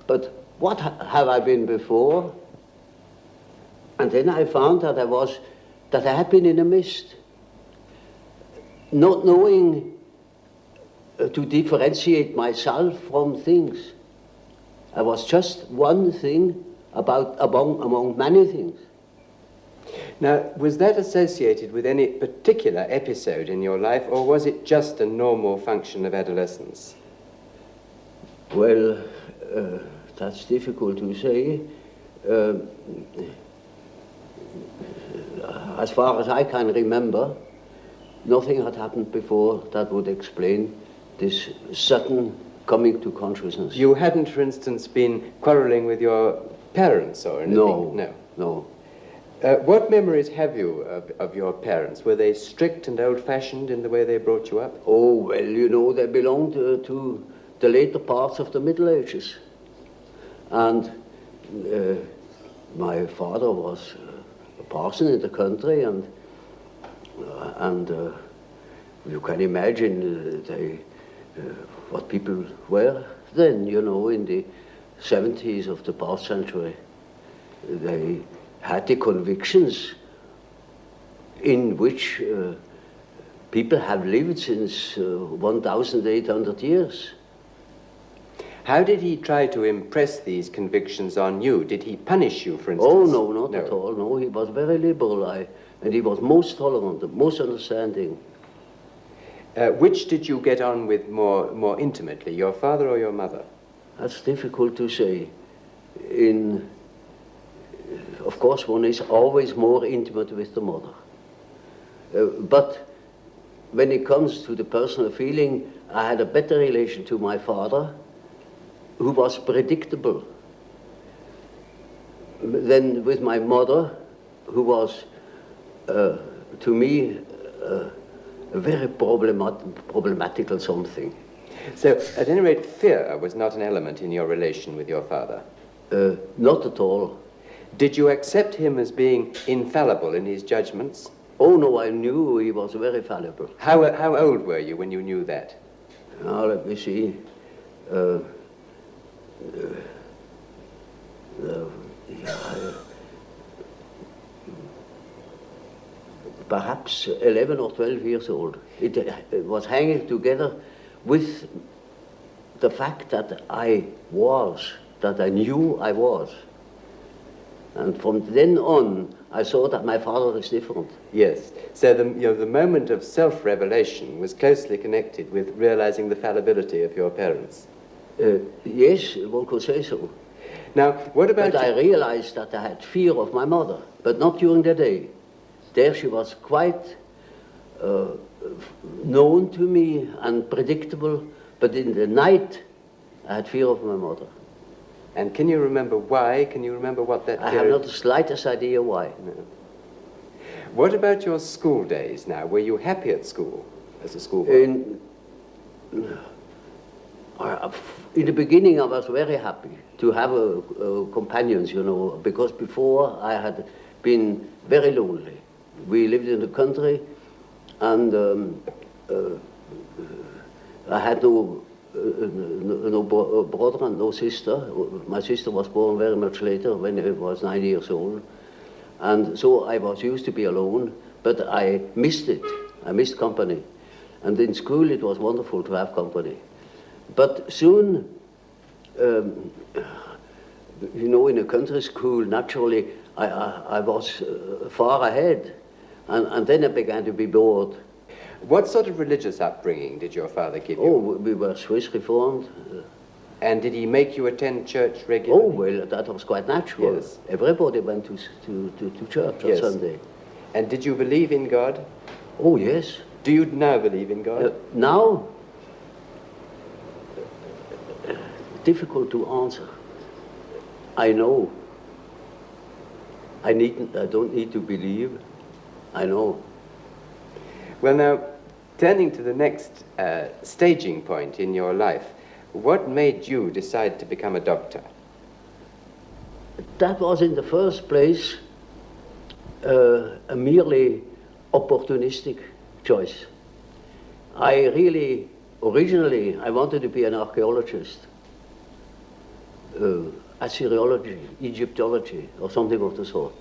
but what ha- have I been before? And then I found that I was, that I had been in a mist not knowing uh, to differentiate myself from things. I was just one thing about among, among many things. Now, was that associated with any particular episode in your life, or was it just a normal function of adolescence? Well, uh, that's difficult to say. Uh, as far as I can remember, nothing had happened before that would explain this sudden coming to consciousness. You hadn't, for instance, been quarreling with your parents or anything? no, No. no. Uh, what memories have you of, of your parents? Were they strict and old-fashioned in the way they brought you up? Oh, well, you know, they belonged uh, to the later parts of the Middle Ages. And uh, my father was uh, a parson in the country, and, uh, and uh, you can imagine uh, they, what people were then, you know, in the 70s of the past century. They had the convictions in which uh, people have lived since uh, 1,800 years. How did he try to impress these convictions on you? Did he punish you, for instance? Oh, no, not no. at all. No, he was very liberal, I, and he was most tolerant, most understanding. Uh, which did you get on with more, more intimately, your father or your mother? That's difficult to say. In of course, one is always more intimate with the mother. Uh, but when it comes to the personal feeling, I had a better relation to my father, who was predictable, Then with my mother, who was, uh, to me, uh, a very problemat- problematical something. So, at any rate, fear was not an element in your relation with your father? Uh, not at all. Did you accept him as being infallible in his judgments? Oh, no, I knew he was very fallible. How, how old were you when you knew that? Now, let me see. Uh, Uh, uh, perhaps 11 or 12 years old. It, uh, it was hanging together with the fact that I was, that I knew I was. And from then on, I saw that my father is different. Yes. So the, you know, the moment of self-revelation was closely connected with realizing the fallibility of your parents. Uh, yes, one could say so. Now, what about... But I realized that I had fear of my mother, but not during the day. There she was quite uh, known to me and predictable, but in the night I had fear of my mother. And can you remember why? Can you remember what that I have not the slightest idea why. No. What about your school days now? Were you happy at school as a schoolboy? In, Uh, in the beginning, I was very happy to have a, a companions, you know, because before I had been very lonely. We lived in the country, and um, uh, I had no no brother and no sister. My sister was born very much later when I was nine years old. And so I was used to be alone, but I missed it. I missed company. And in school it was wonderful to have company. But soon, um, you know, in a country school, naturally, I, I, I was uh, far ahead. And, and then I began to be bored. What sort of religious upbringing did your father give you? Oh, we were Swiss Reformed. And did he make you attend church regularly? Oh, well, that was quite natural. Yes. Everybody went to, to, to, to church yes. on Sunday. And did you believe in God? Oh, yes. Do you now believe in God? Uh, now? Difficult to answer. I know. I, need, I don't need to believe. I know. Well, now, Turning to the next uh, staging point in your life, what made you decide to become a doctor? That was in the first place uh, a merely opportunistic choice. I really, originally, I wanted to be an archaeologist, Assyriology, Egyptology, or something of the sort.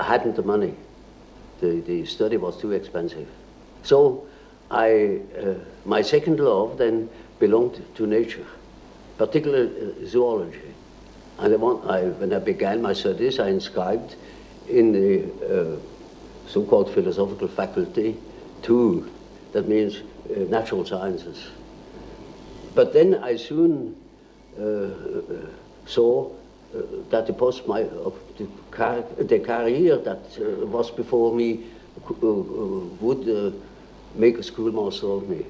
I hadn't the money. The, the study was too expensive. So I, uh, my second love then belonged to nature, particularly uh, zoology. And I want, I, when I began my studies, I inscribed in the uh, so-called philosophical faculty two, that means uh, natural sciences. But then I soon uh, uh, that the post my, the, car, the career that was before me would make a schoolmaster of me.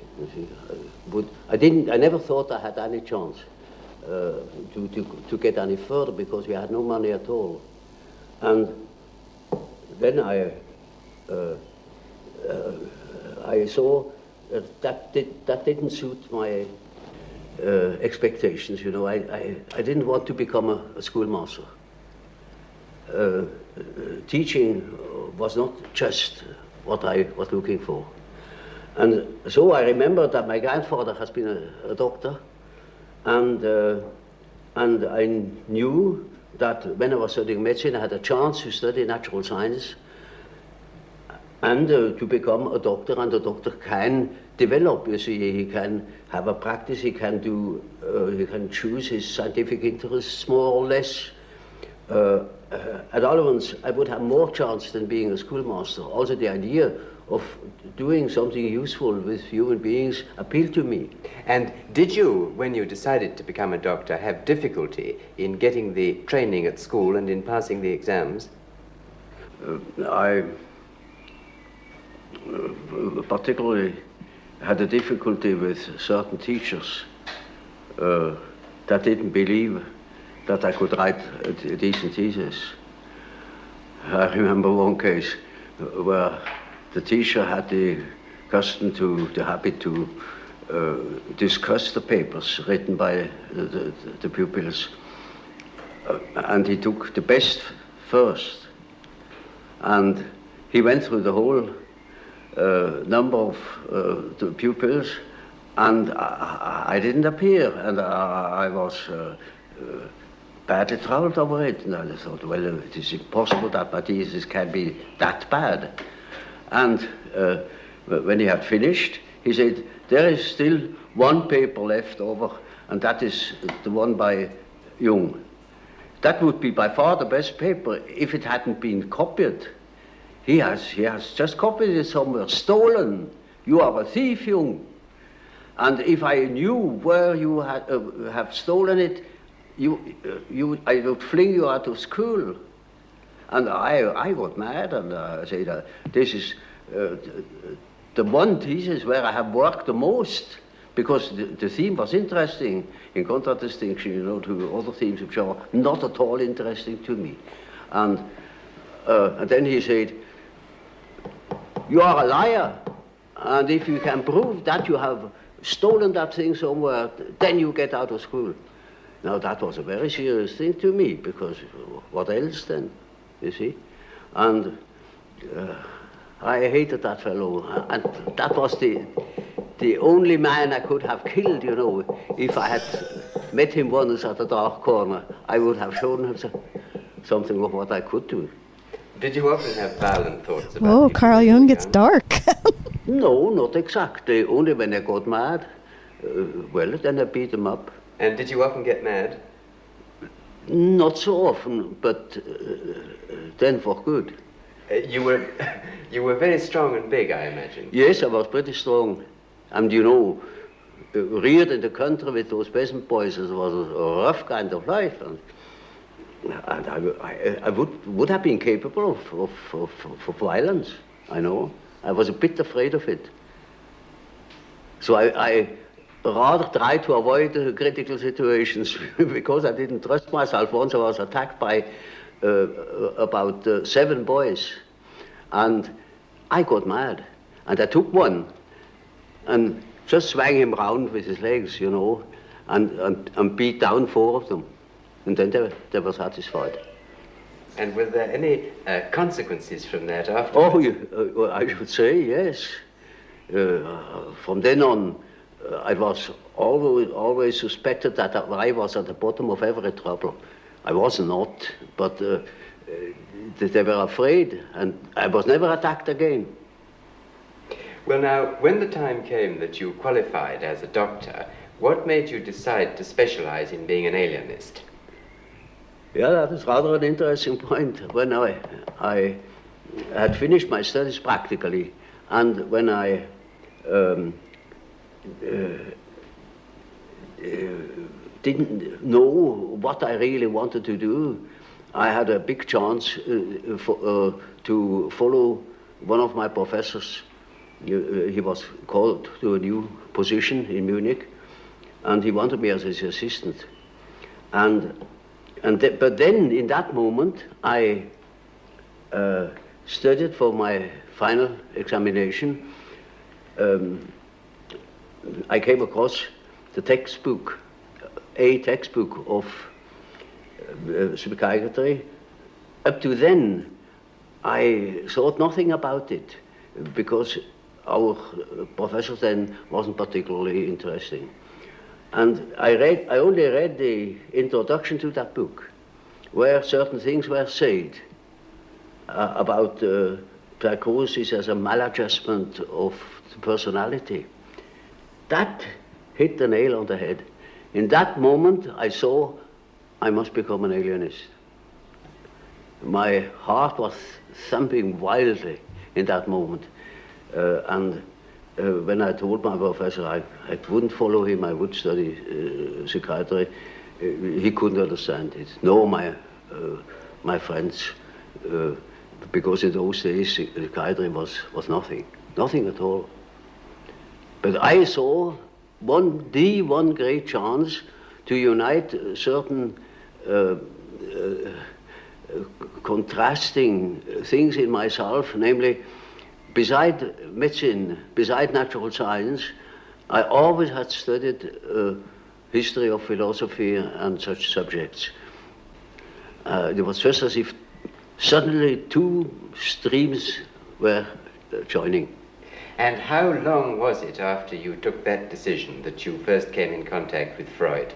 But I didn't. I never thought I had any chance uh, to, to to get any further because we had no money at all, and then I, uh, uh, I saw that that, did, that didn't suit my uh, expectations. You know, I, I, I didn't want to become a, a schoolmaster. Uh, uh, teaching was not just what I was looking for. And so I remember that my grandfather has been a, a doctor, and, uh, and I knew that when I was studying medicine, I had a chance to study natural science and uh, to become a doctor. And a doctor can develop. You see, he can have a practice. He can do. Uh, he can choose his scientific interests more or less. Uh, uh at Olivans, I would have more chance than being a schoolmaster. Also, the idea of doing something useful with human beings appealed to me. And did you, when you decided to become a doctor, have difficulty in getting the training at school and in passing the exams? Uh, I uh, particularly had a difficulty with certain teachers uh, that didn't believe that I could write a, a decent thesis. I remember one case where the teacher had the custom to, the habit to uh, discuss the papers written by the, the, the pupils. Uh, and he took the best first. And he went through the whole uh, number of uh, the pupils, and I, I, didn't appear, and I, I was uh, uh, badly troubled over it. And I thought, well, it is impossible that my thesis can be that bad. And uh, when he had finished, he said, there is still one paper left over, and that is the one by Jung. That would be by far the best paper if it hadn't been copied. He has, he has just copied it somewhere, stolen. You are a thief, Jung. And if I knew where you had, uh, have stolen it, you, uh, you, I would fling you out of school. And I, I got mad and uh, I said, uh, this is uh, the one thesis where I have worked the most because the, the, theme was interesting in contradistinction, you know, to other themes which are not at all interesting to me. And, uh, and then he said, you are a liar. And if you can prove that you have stolen that thing somewhere, then you get out of school. Now that was a very serious thing to me because what else then? you see. And uh, I hated that fellow. And that was the, the only man I could have killed, you know. If I had met him once at a dark corner, I would have shown him something of what I could do. Did you often have violent thoughts about Oh, Carl Jung gets dark. <laughs> no, not exactly. Only when I got mad. Uh, well, then I beat him up. And did you often get mad? Not so often, but uh, then for good. Uh, you were, <laughs> you were very strong and big, I imagine. Yes, I was pretty strong, and you know, uh, reared in the country with those peasant boys, it was a rough kind of life, and, and I, I, I, would would have been capable of, of, of, of violence. I know. I was a bit afraid of it. So I, I rather tried to avoid critical situations <laughs> because I didn't trust myself. Once I was attacked by uh, about uh, seven boys, and I got mad, and I took one, and just swung him round with his legs, you know, and, and, and beat down four of them, and then they, they were satisfied. And were there any uh, consequences from that after? Oh, you, uh, I should say yes. Uh, from then on, uh, I was always, always suspected that I was at the bottom of every trouble. I was not, but uh, uh, they were afraid, and I was never attacked again. Well, now, when the time came that you qualified as a doctor, what made you decide to specialize in being an alienist? Yeah, that is rather an interesting point. When I, I had finished my studies practically, and when I um, uh, uh, didn't know what I really wanted to do, I had a big chance uh, for, uh, to follow one of my professors. he was called to a new position in Munich, and he wanted me as his assistant. And, and th but then, in that moment, I uh, studied for my final examination, um, I came across the textbook, a textbook of uh, psychiatry. Up to then, I thought nothing about it because our professor then wasn't particularly interesting. And I read, I only read the introduction to that book, where certain things were said uh, about uh, psychosis as a maladjustment of the personality. That hit the nail on the head. In that moment, I saw I must become an alienist. My heart was thumping wildly in that moment. Uh, and uh, when I told my professor I, I wouldn't follow him, I would study uh, psychiatry, uh, he couldn't understand it. No, my, uh, my friends, because in those days psychiatry was, was nothing, nothing at all. But I saw one, the one great chance to unite certain uh, uh, contrasting things in myself, namely, beside medicine, beside natural science, I always had studied uh, history of philosophy and such subjects. Uh, it was just as if suddenly two streams were uh, joining. And how long was it after you took that decision that you first came in contact with Freud?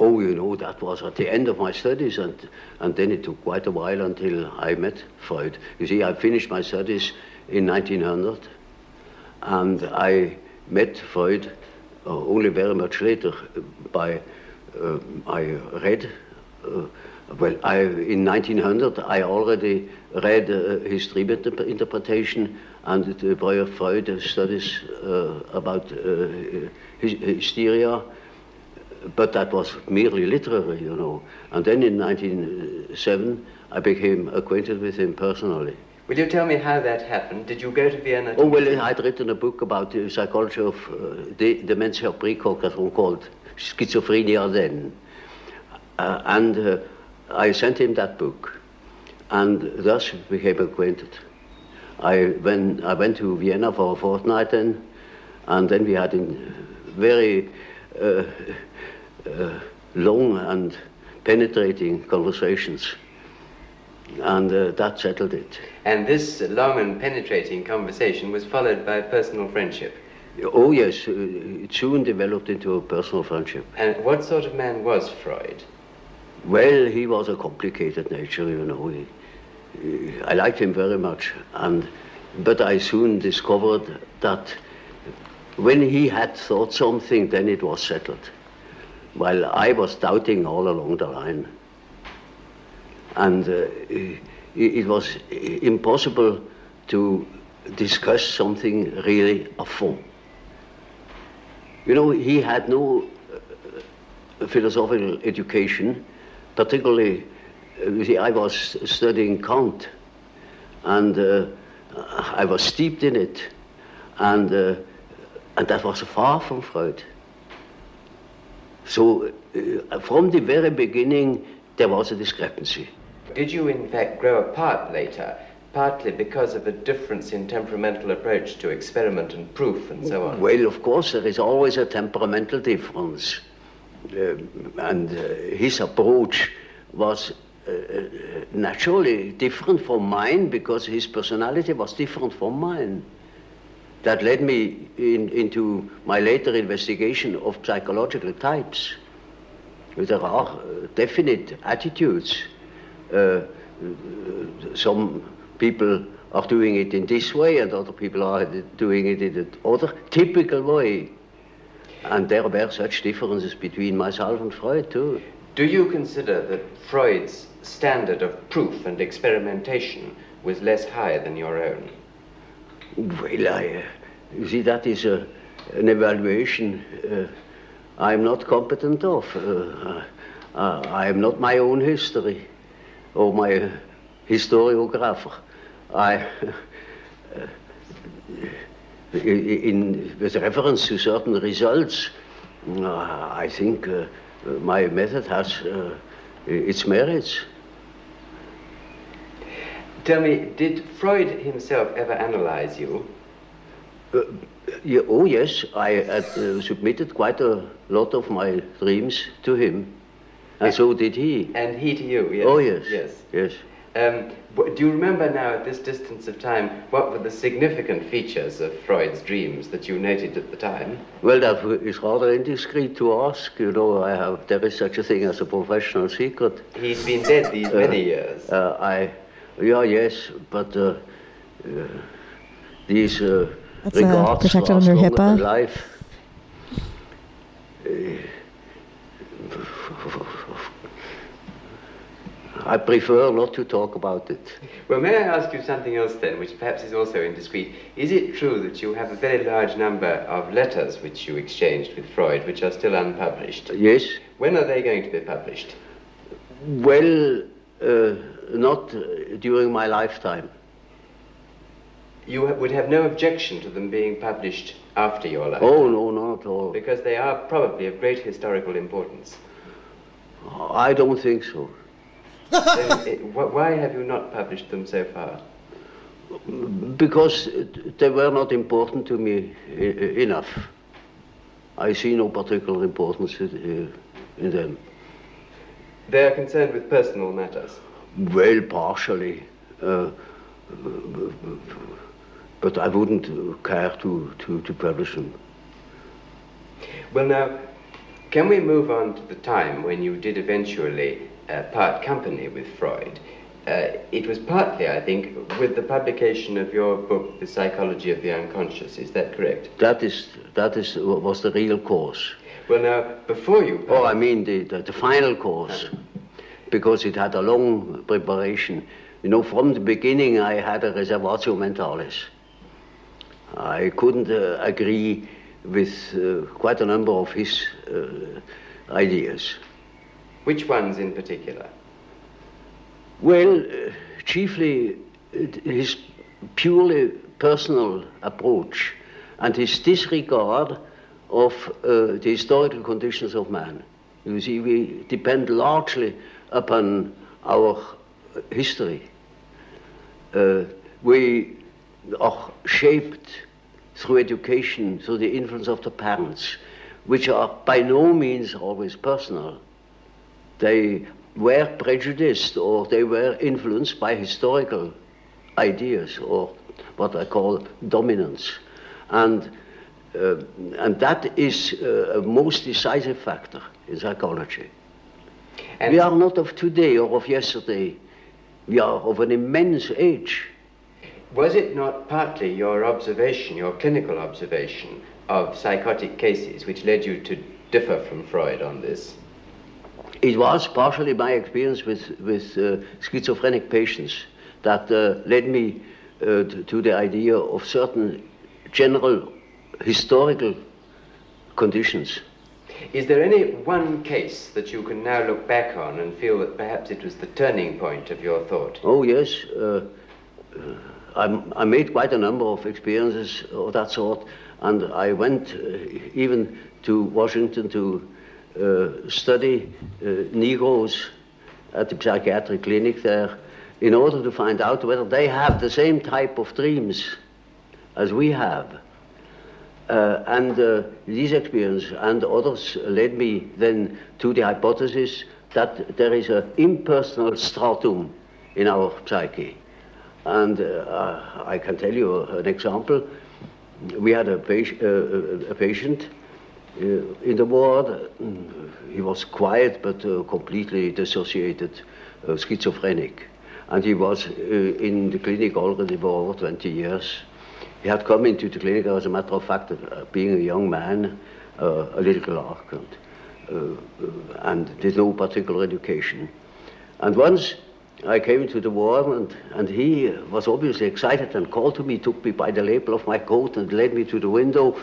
Oh, you know, that was at the end of my studies, and, and then it took quite a while until I met Freud. You see, I finished my studies in 1900, and I met Freud only very much later by, uh, I read, uh, well, I, in 1900 I already read uh, his interpretation and the Breuer Freud studies uh, about uh, hysteria but that was merely literary, you know. And then in 1907, I became acquainted with him personally. Will you tell me how that happened? Did you go to Vienna? To oh, well, I'd written a book about the psychology of uh, de- dementia precox, as one called schizophrenia then. Uh, and uh, I sent him that book, and thus we became acquainted. I, when, I went to Vienna for a fortnight then, and then we had a very uh, uh, long and penetrating conversations. And uh, that settled it. And this long and penetrating conversation was followed by personal friendship. Oh, yes. Uh, it soon developed into a personal friendship. And what sort of man was Freud? Well, he was a complicated nature, you know. He, he, I liked him very much. And, but I soon discovered that when he had thought something, then it was settled while I was doubting all along the line. And uh, it was impossible to discuss something really a fond. You know, he had no uh, philosophical education, particularly, uh, you see, I was studying Kant, and uh, I was steeped in it, and, uh, and that was far from Freud. So uh, from the very beginning, there was a discrepancy. Did you, in fact, grow apart later, partly because of a difference in temperamental approach to experiment and proof and so on? Well, of course, there is always a temperamental difference. Uh, and uh, his approach was uh, naturally different from mine because his personality was different from mine that led me in, into my later investigation of psychological types. There are uh, definite attitudes. Uh, some people are doing it in this way, and other people are doing it in the other typical way. And there were such differences between myself and Freud, too. Do you consider that Freud's standard of proof and experimentation was less high than your own? Well, I, uh, you see, that is a, an evaluation uh, I'm not competent of. Uh, uh, I am not my own history or my historiographer. I, <laughs> uh, in, with reference to certain results, uh, I think uh, my method has its merits. Tell me, did Freud himself ever analyze you? Uh, yeah, oh, yes, I uh, submitted quite a lot of my dreams to him, and so did he. And he to you, yes? Oh, yes. Yes. Yes. Um, do you remember now, at this distance of time, what were the significant features of Freud's dreams that you noted at the time? Well, that is rather indiscreet to ask. You know, I have there is such a thing as a professional secret. He's been dead these many years. Uh, I, yeah, yes, but uh, uh, these uh, That's, uh, regards protected under HIPAA? than life. I prefer not to talk about it. Well, may I ask you something else then, which perhaps is also indiscreet? Is it true that you have a very large number of letters which you exchanged with Freud, which are still unpublished? Yes. When are they going to be published? Well, uh, not uh, during my lifetime. You would have no objection to them being published after your life? Oh no, not at all. Because they are probably of great historical importance. Oh, I don't think so. <laughs> it, eh, why have you not published them so far? Because they were not important to me e- e- enough. I see no particular importance in, in them. They are concerned with personal matters. Well, partially. Uh, but I wouldn't care to, to, to publish them. Well, now, can we move on to the time when you did eventually uh, part company with Freud? Uh, it was partly, I think, with the publication of your book, The Psychology of the Unconscious. Is that correct? That is that is was the real cause. Well, now, before you. Oh, I mean the, the, the final course, because it had a long preparation. You know, from the beginning I had a reservatio mentalis. I couldn't uh, agree with uh, quite a number of his uh, ideas. Which ones in particular? Well, uh, chiefly uh, his purely personal approach and his disregard of uh, the historical conditions of man. You see, we depend largely upon our history. Uh, we are shaped through education, through the influence of the parents, which are by no means always personal. They were prejudiced or they were influenced by historical ideas or what I call dominance. And, uh, and that is uh, a most decisive factor in psychology. And we are not of today or of yesterday. We are of an immense age. Was it not partly your observation, your clinical observation of psychotic cases, which led you to differ from Freud on this? It was partially my experience with, with uh, schizophrenic patients that uh, led me uh, to, to the idea of certain general historical conditions. Is there any one case that you can now look back on and feel that perhaps it was the turning point of your thought? Oh, yes. Uh, uh, I'm- I made quite a number of experiences of that sort, and I went uh, even to Washington to uh, study uh, Negroes at the psychiatric clinic there in order to find out whether they have the same type of dreams as we have. Uh, and uh, these experiences and others led me then to the hypothesis that there is an impersonal stratum in our psyche. And uh, I can tell you an example. We had a, patient, uh, a patient uh, in the ward. He was quiet but uh, completely dissociated, uh, schizophrenic. And he was uh, in the clinic already for over 20 years. He had come into the clinic, as a matter of fact, being a young man, a little clerk, and, and no particular education. And once I came into the ward, and, and he was obviously excited and called to me, took me by the lapel of my coat, and led me to the window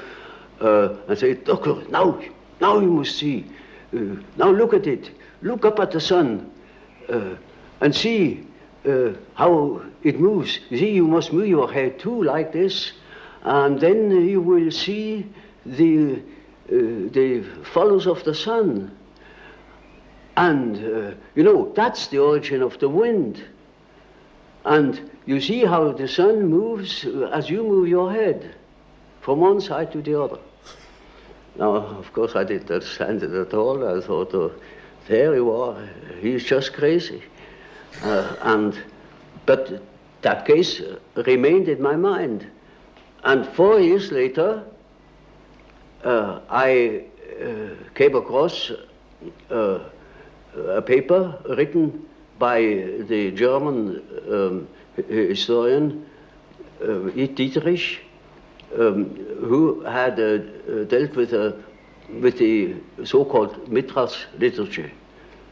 uh, and said, Doctor, now, now you must see. Uh, now look at it. Look up at the sun uh, and see uh, how it moves. You see, you must move your head too, like this, and then you will see the, uh, the phallus of the sun. And, uh, you know, that's the origin of the wind. And you see how the sun moves as you move your head from one side to the other. Now, of course, I didn't understand it at all. I thought, oh, there you are, he's just crazy. Uh, and, but that case remained in my mind. And four years later, uh, I uh, came across uh, a paper written by the German um, historian uh, Dieterich, um, who had uh, dealt with, uh, with the so-called Mithras literature,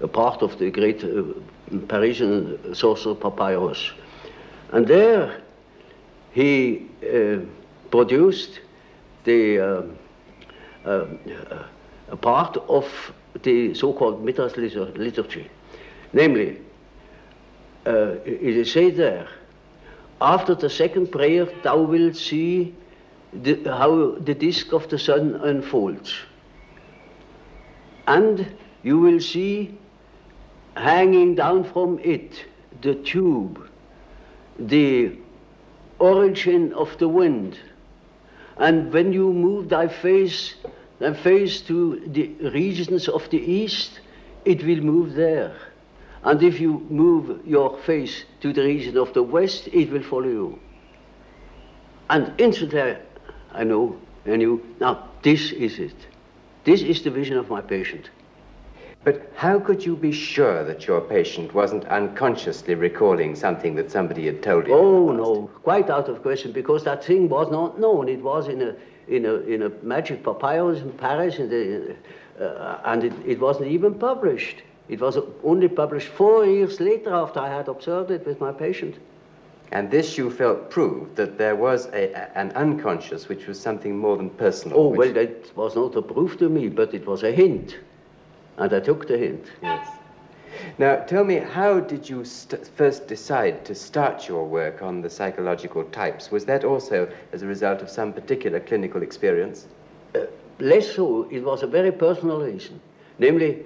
a part of the great uh, Parisian sorcerer papyrus. And there he uh, produced the uh, a part of the so-called Mithras liturgy. Namely, uh, it is said there, after the second prayer, thou wilt see the, how the disk of the sun unfolds. And you will see hanging down from it the tube, the origin of the wind. And when you move thy face, thy face to the regions of the east, it will move there. And if you move your face to the region of the west, it will follow you. And instantly, I know, I knew, now this is it. This is the vision of my patient. But how could you be sure that your patient wasn't unconsciously recalling something that somebody had told him? Oh, no, quite out of question, because that thing was not known. It was in a, in a, in a magic papyrus in Paris, in the, uh, and it, it wasn't even published. It was only published four years later after I had observed it with my patient. And this you felt proved that there was a, an unconscious which was something more than personal. Oh, well, that was not a proof to me, but it was a hint. And I took the hint. Yes. Now, tell me, how did you first decide to start your work on the psychological types? Was that also as a result of some particular clinical experience? Uh, less so. It was a very personal reason. Namely,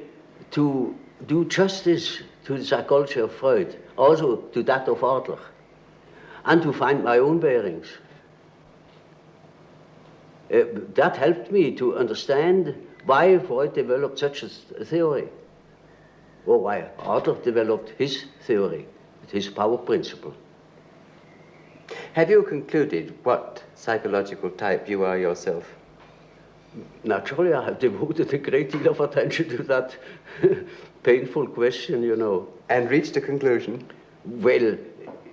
to do justice to the psychology of Freud, also to that of Adler, and to find my own bearings. Uh, that helped me to understand why Freud developed such a theory, or why Adler developed his theory, his power principle. Have you concluded what psychological type you are yourself? Naturally, I have devoted a great deal of attention to that <laughs> painful question, you know. And reached a conclusion? Well,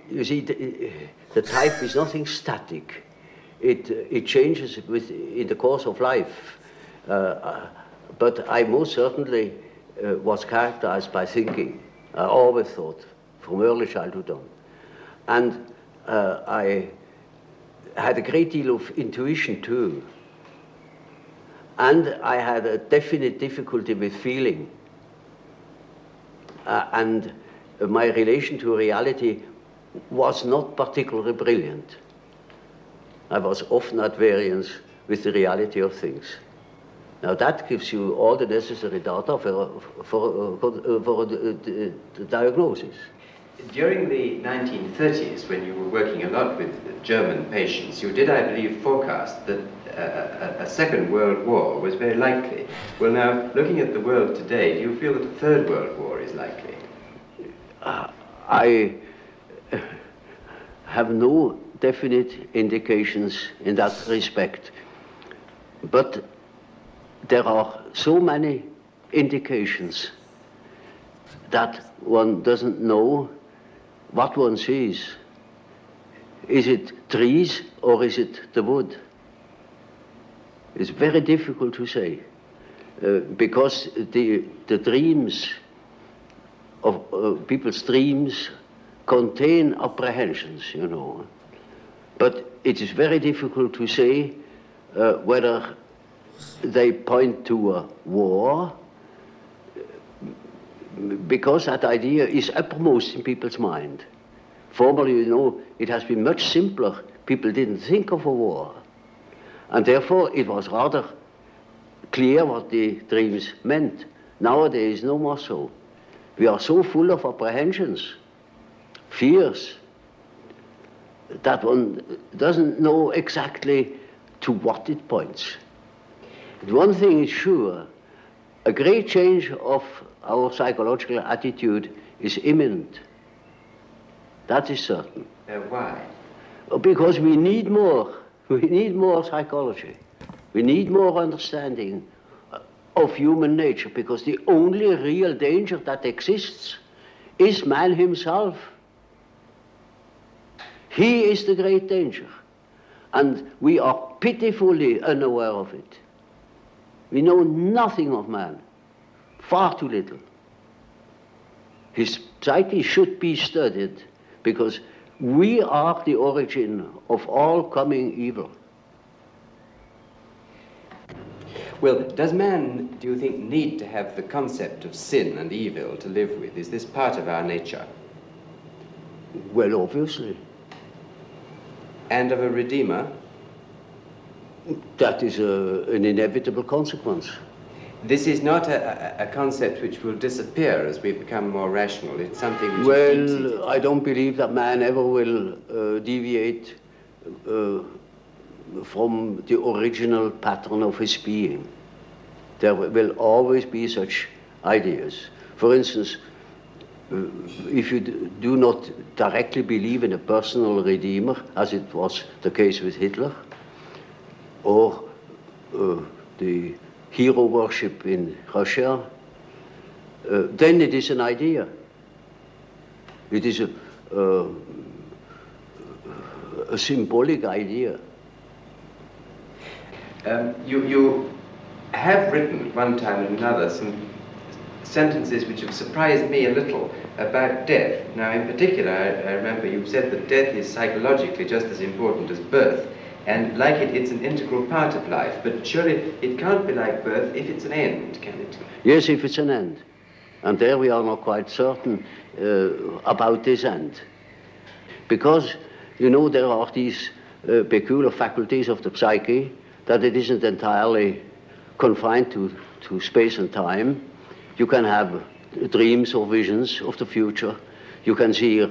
you see, the, the type is nothing static. It, it changes with, in the course of life. Uh, but I most certainly uh, was characterized by thinking. I always thought, from early childhood on. And uh, I had a great deal of intuition too. And I had a definite difficulty with feeling. Uh, and my relation to reality was not particularly brilliant. I was often at variance with the reality of things. Now that gives you all the necessary data for, for, for, for the, the diagnosis. During the 1930s, when you were working a lot with German patients, you did, I believe, forecast that uh, a, a, second world war was very likely. Well, now, looking at the world today, do you feel that a third world war is likely? Uh, I have no definite indications in that respect. But there are so many indications that one doesn't know what one sees. Is it trees or is it the wood? It's very difficult to say uh, because the, the dreams of uh, people's dreams contain apprehensions, you know. But it is very difficult to say uh, whether they point to a war because that idea is uppermost in people's mind. Formerly, you know, it has been much simpler. People didn't think of a war. And therefore, it was rather clear what the dreams meant. Nowadays, no more so. We are so full of apprehensions, fears, that one doesn't know exactly to what it points. But one thing is sure a great change of our psychological attitude is imminent. That is certain. Uh, why? Because we need more. <laughs> We need more psychology. We need more understanding of human nature because the only real danger that exists is man himself. He is the great danger. And we are pitifully unaware of it. We know nothing of man, far too little. His psyche should be studied because we are the origin of all coming evil. Well, does man, do you think, need to have the concept of sin and evil to live with? Is this part of our nature? Well, obviously. And of a Redeemer? That is a, an inevitable consequence. This is not a, a, concept which will disappear as we become more rational. It's something which Well, I don't believe that man ever will uh, deviate uh, from the original pattern of his being. There will always be such ideas. For instance, uh, if you do not directly believe in a personal redeemer, as it was the case with Hitler, or uh, the hero worship in Russia, uh, then it is an idea. It is a, uh, a symbolic idea. Um, you, you have written one time and another some sentences which have surprised me a little about death. Now, in particular, I, I remember you said that death is psychologically just as important as birth. And like it, it's an integral part of life. But surely it can't be like birth if it's an end, can it? Yes, if it's an end. And there we are not quite certain uh, about this end. Because, you know, there are these uh, peculiar faculties of the psyche that it isn't entirely confined to, to space and time. You can have dreams or visions of the future. You can see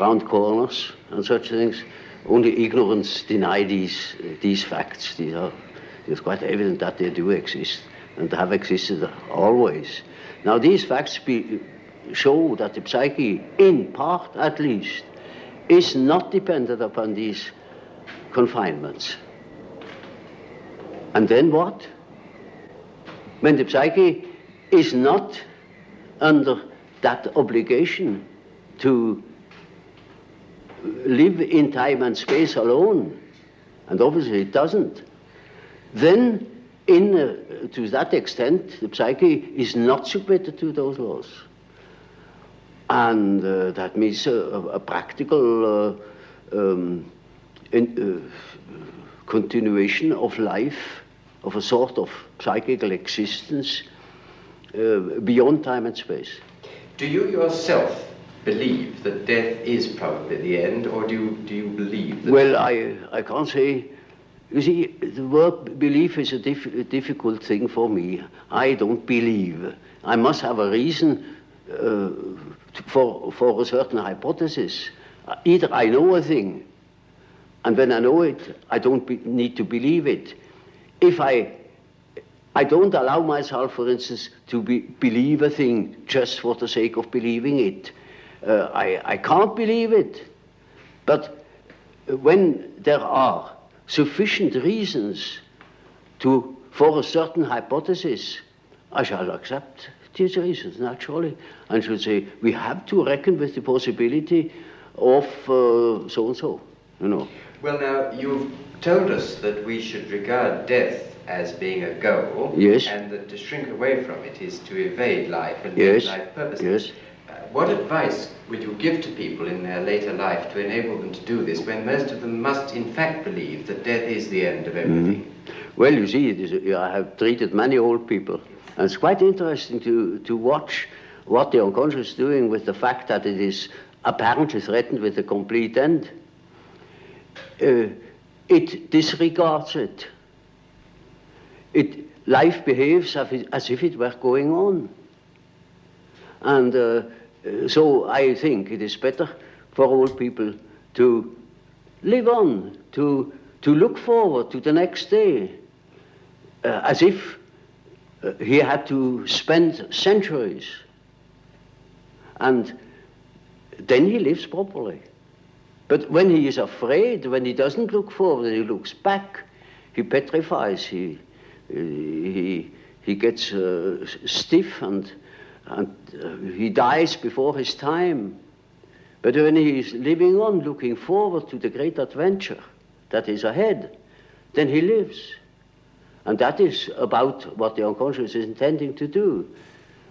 round corners and such things. Only ignorance deny these, these facts. These are, it's quite evident that they do exist and have existed always. Now, these facts be, show that the psyche, in part at least, is not dependent upon these confinements. And then what? When the psyche is not under that obligation to live in time and space alone, and obviously it doesn't, then in, uh, to that extent, the psyche is not submitted to those laws. And uh, that means a, a practical uh, um, in, uh, continuation of life, of a sort of psychical existence uh, beyond time and space. Do you yourself believe that death is probably the end, or do you, do you believe that? Well, I, I can't say. You see, the word belief is a, diff a difficult thing for me. I don't believe. I must have a reason uh, for, for a certain hypothesis. Either I know a thing, and when I know it, I don't need to believe it. If I I don't allow myself, for instance, to be, believe a thing just for the sake of believing it. Uh, I, I can't believe it. But when there are sufficient reasons to, for a certain hypothesis, I shall accept these reasons, naturally, and should say, we have to reckon with the possibility of uh, so and so, you know. Well, now, you've told us that we should regard death as being a goal, yes. and that to shrink away from it is to evade life and yes. life purpose. Yes. Uh, what advice would you give to people in their later life to enable them to do this when most of them must in fact believe that death is the end of everything? Mm. Well, you see, is, I have treated many old people, and it's quite interesting to, to watch what the unconscious is doing with the fact that it is apparently threatened with a complete end. Uh, it disregards it. It, life behaves as if it were going on. And uh, so I think it is better for old people to live on, to, to look forward to the next day, uh, as if uh, he had to spend centuries. And then he lives properly. But when he is afraid, when he doesn't look forward, he looks back, he petrifies, he, he, he gets uh, stiff and, and uh, he dies before his time. But when he is living on, looking forward to the great adventure that is ahead, then he lives. And that is about what the unconscious is intending to do.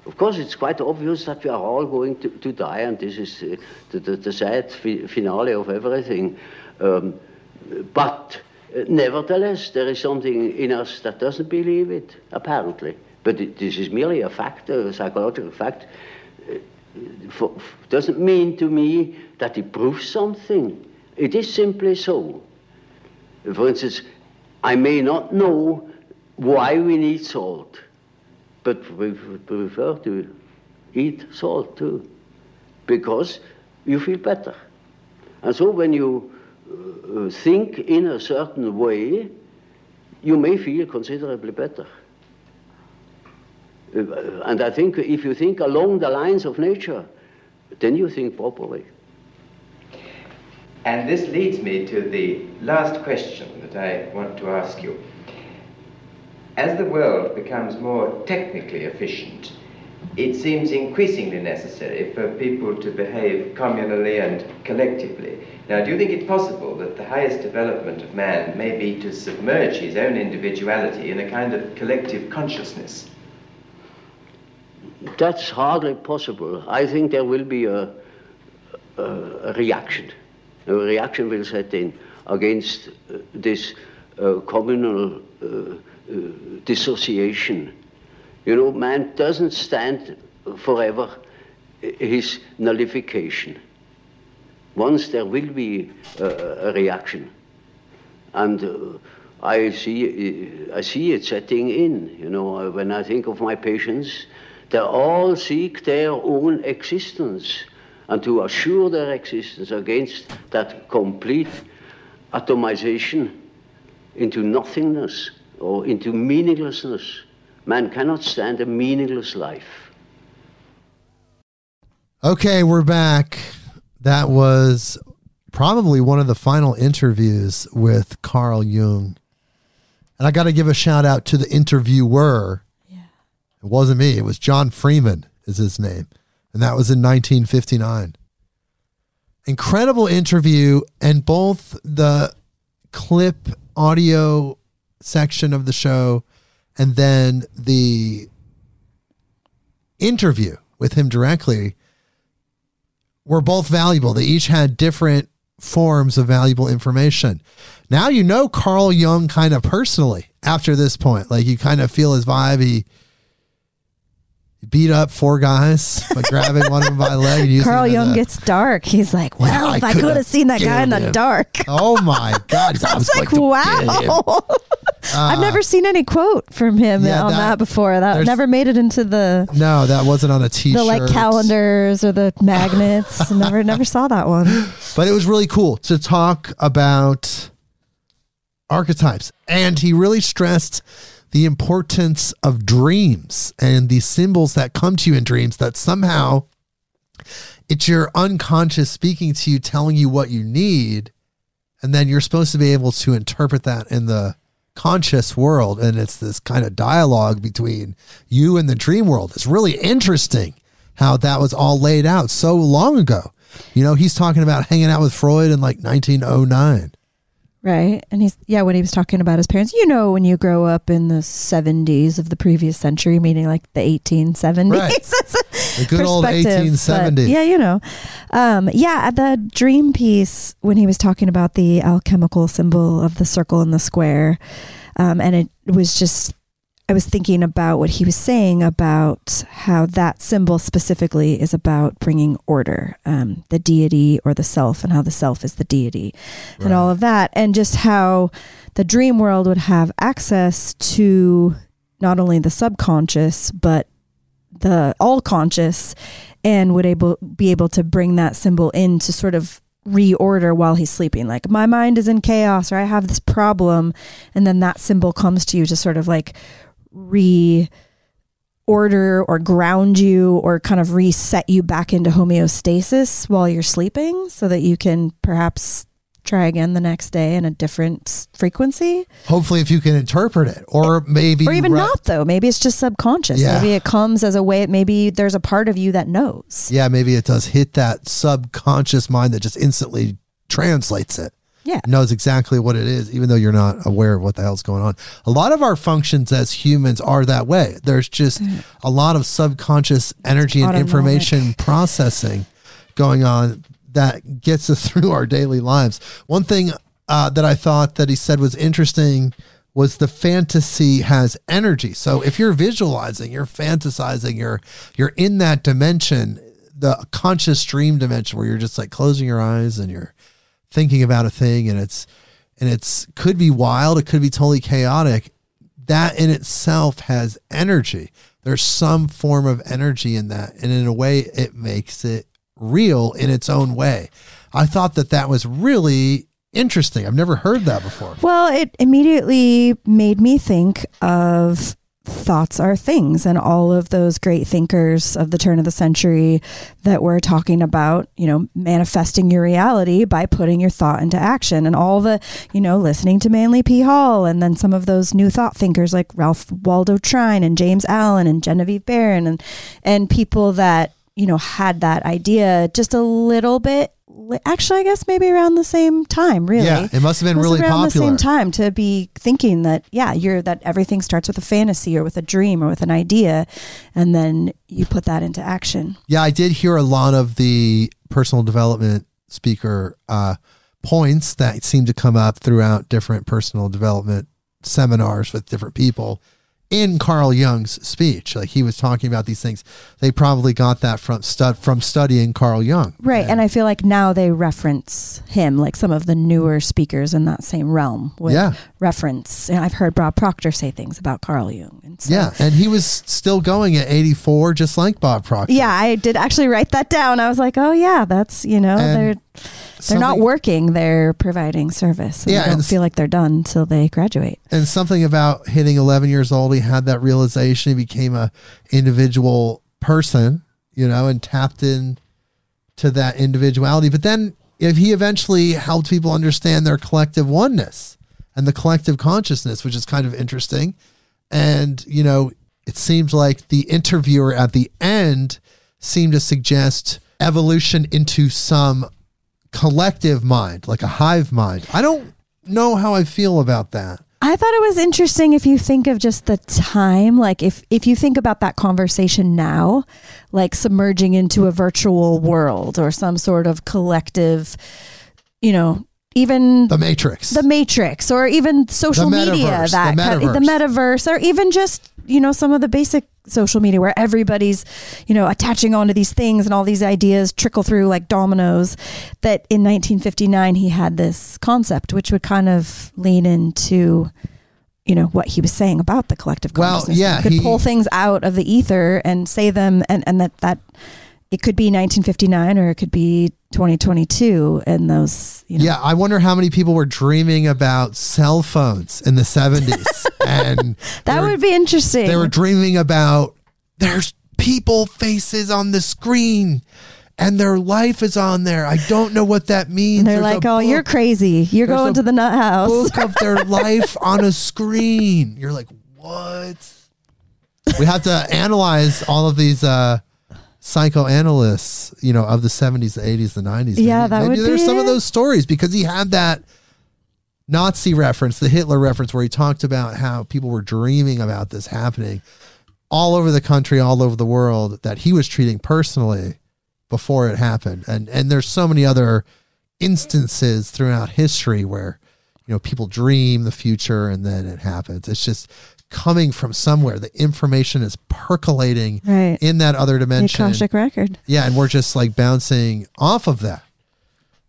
Of course, it's quite obvious that we are all going to, to die, and this is uh, the, the, the, sad fi finale of everything. Um, but uh, nevertheless, there is something in us that doesn't believe it, apparently. But it, this is merely a fact, a psychological fact. Uh, for, doesn't mean to me that it proves something. It is simply so. For instance, I may not know why we need salt but we prefer to eat salt too, because you feel better. And so when you uh, think in a certain way, you may feel considerably better. And I think if you think along the lines of nature, then you think properly. And this leads me to the last question that I want to ask you. As the world becomes more technically efficient, it seems increasingly necessary for people to behave communally and collectively. Now, do you think it possible that the highest development of man may be to submerge his own individuality in a kind of collective consciousness? That's hardly possible. I think there will be a, a, a reaction. A reaction will set in against uh, this uh, communal uh, uh, dissociation. You know, man doesn't stand forever his nullification. Once there will be a reaction. And uh, I see, I see it setting in. You know, when I think of my patients, they all seek their own existence and to assure their existence against that complete atomization into nothingness or into meaninglessness. Man cannot stand a meaningless life. Okay, we're back. That was probably one of the final interviews with Carl Jung. And I got to give a shout out to the interviewer. It wasn't me, it was John Freeman, is his name. And that was in 1959. Incredible interview, and both the clip audio section of the show and then the interview with him directly were both valuable. They each had different forms of valuable information. Now you know Carl Jung kind of personally after this point. Like you kind of feel his vibe. He beat up four guys by <laughs> grabbing one of them by the leg. And Carl Jung a, gets dark. He's like, well, yeah, if I, I could have seen that guy in the him. dark. Oh my God. <laughs> I was like, wow. Uh, <laughs> I've never seen any quote from him yeah, on that, that before. That never made it into the. No, that wasn't on a t-shirt. The like calendars or the magnets. never, never saw that one. But it was really cool to talk about archetypes. And he really stressed the importance of dreams and the symbols that come to you in dreams that somehow it's your unconscious speaking to you, telling you what you need. And then you're supposed to be able to interpret that in the conscious world. And it's this kind of dialogue between you and the dream world. It's really interesting how that was all laid out so long ago. You know, he's talking about hanging out with Freud in like 1909. Right. And he's, yeah, when he was talking about his parents, you know, when you grow up in the 70s of the previous century, meaning like the 1870s. Right. <laughs> the good old 1870s. yeah, you know. Um, yeah, the dream piece, when he was talking about the alchemical symbol of the circle and the square, um, and it was just I was thinking about what he was saying about how that symbol specifically is about bringing order, um, the deity or the self, and how the self is the deity, right. and all of that, and just how the dream world would have access to not only the subconscious but the all conscious, and would able be able to bring that symbol in to sort of reorder while he's sleeping. Like my mind is in chaos or I have this problem. And then that symbol comes to you to sort of like re order or ground you or kind of reset you back into homeostasis while you're sleeping so that you can perhaps try again the next day in a different frequency. Hopefully, if you can interpret it, or maybe Or even re- not though. Maybe it's just subconscious. Yeah. Maybe it comes as a way maybe there's a part of you that knows. Yeah, maybe it does hit that subconscious mind that just instantly translates it. Yeah. knows exactly what it is, even though you're not aware of what the hell's going on. A lot of our functions as humans are that way. There's just a lot of subconscious energy and information processing going on that gets us <laughs> through our daily lives. One thing uh, that I thought that he said was interesting was the fantasy has energy. So if you're visualizing, you're fantasizing, you're you're in that dimension, the conscious dream dimension where you're just like closing your eyes and you're thinking about a thing and it's and it's could be wild, it could be totally chaotic. That in itself has energy. There's some form of energy in that, and in a way, it makes it real in its own way. I thought that that was really interesting. I've never heard that before. Well, it immediately made me think of thoughts are things and all of those great thinkers of the turn of the century that were talking about, you know, manifesting your reality by putting your thought into action and all the, you know, listening to Manly P. Hall and then some of those new thought thinkers like Ralph Waldo Trine and James Allen and Genevieve Behrend and and people that, you know, had that idea just a little bit actually I guess maybe around the same time, really. Yeah, it must have been really around popular. the same time to be thinking that yeah you're that everything starts with a fantasy or with a dream or with an idea and then you put that into action. Yeah, I did hear a lot of the personal development speaker uh, points that seem to come up throughout different personal development seminars with different people in Carl Jung's speech. Like he was talking about these things. They probably got that from stud from studying Carl Jung. right and i feel like now they reference him like some of the newer speakers in that same realm would Yeah. reference and i've heard bob proctor say things about carl jung and so Yeah, and he was still going at 84 just like Bob Proctor. yeah i did actually write that down i was like oh yeah that's you know And they're they're not working they're providing service and Yeah, they don't and feel like they're done until they graduate. And something about hitting 11 years old he had that realization he became a individual person you know and tapped in to that individuality. But then if he eventually helped people understand their collective oneness and the collective consciousness which is kind of interesting and you know it seems like the interviewer at the end seemed to suggest evolution into some collective mind like a hive mind. I don't know how i feel about that. I thought it was interesting if you think of just the time, like if if you think about that conversation now, like submerging into a virtual world or some sort of collective, you know, even The Matrix. the Matrix or even social media that the kind of- the metaverse or even just you know some of the basic social media where everybody's you know attaching onto these things and all these ideas trickle through like dominoes that in 1959 he had this concept which would kind of lean into you know what he was saying about the collective consciousness. Well, yeah, you could he- pull things out of the ether and say them and and that that it could be 1959 or it could be 2022 and those you know yeah, I wonder how many people were dreaming about cell phones in the 70s. <laughs> and that were, would be interesting they were dreaming about there's people faces on the screen and their life is on there. I don't know what that means. And they're There's like, "Oh, you're crazy. You're there's going to the nut house." book of their <laughs> life on a screen. You're like, what? We have to analyze all of these uh, psychoanalysts, you know, of the 70s, the 80s, the 90s. Yeah, Maybe- that maybe would there's be some of those stories because he had that Nazi reference, the Hitler reference, where he talked about how people were dreaming about this happening all over the country, all over the world, that he was treating personally before it happened. And and there's so many other instances throughout history where you know people dream the future and then it happens. It's just coming from somewhere. The information is percolating Right. in that other The dimension. Akashic record. Yeah, and we're just like bouncing off of that.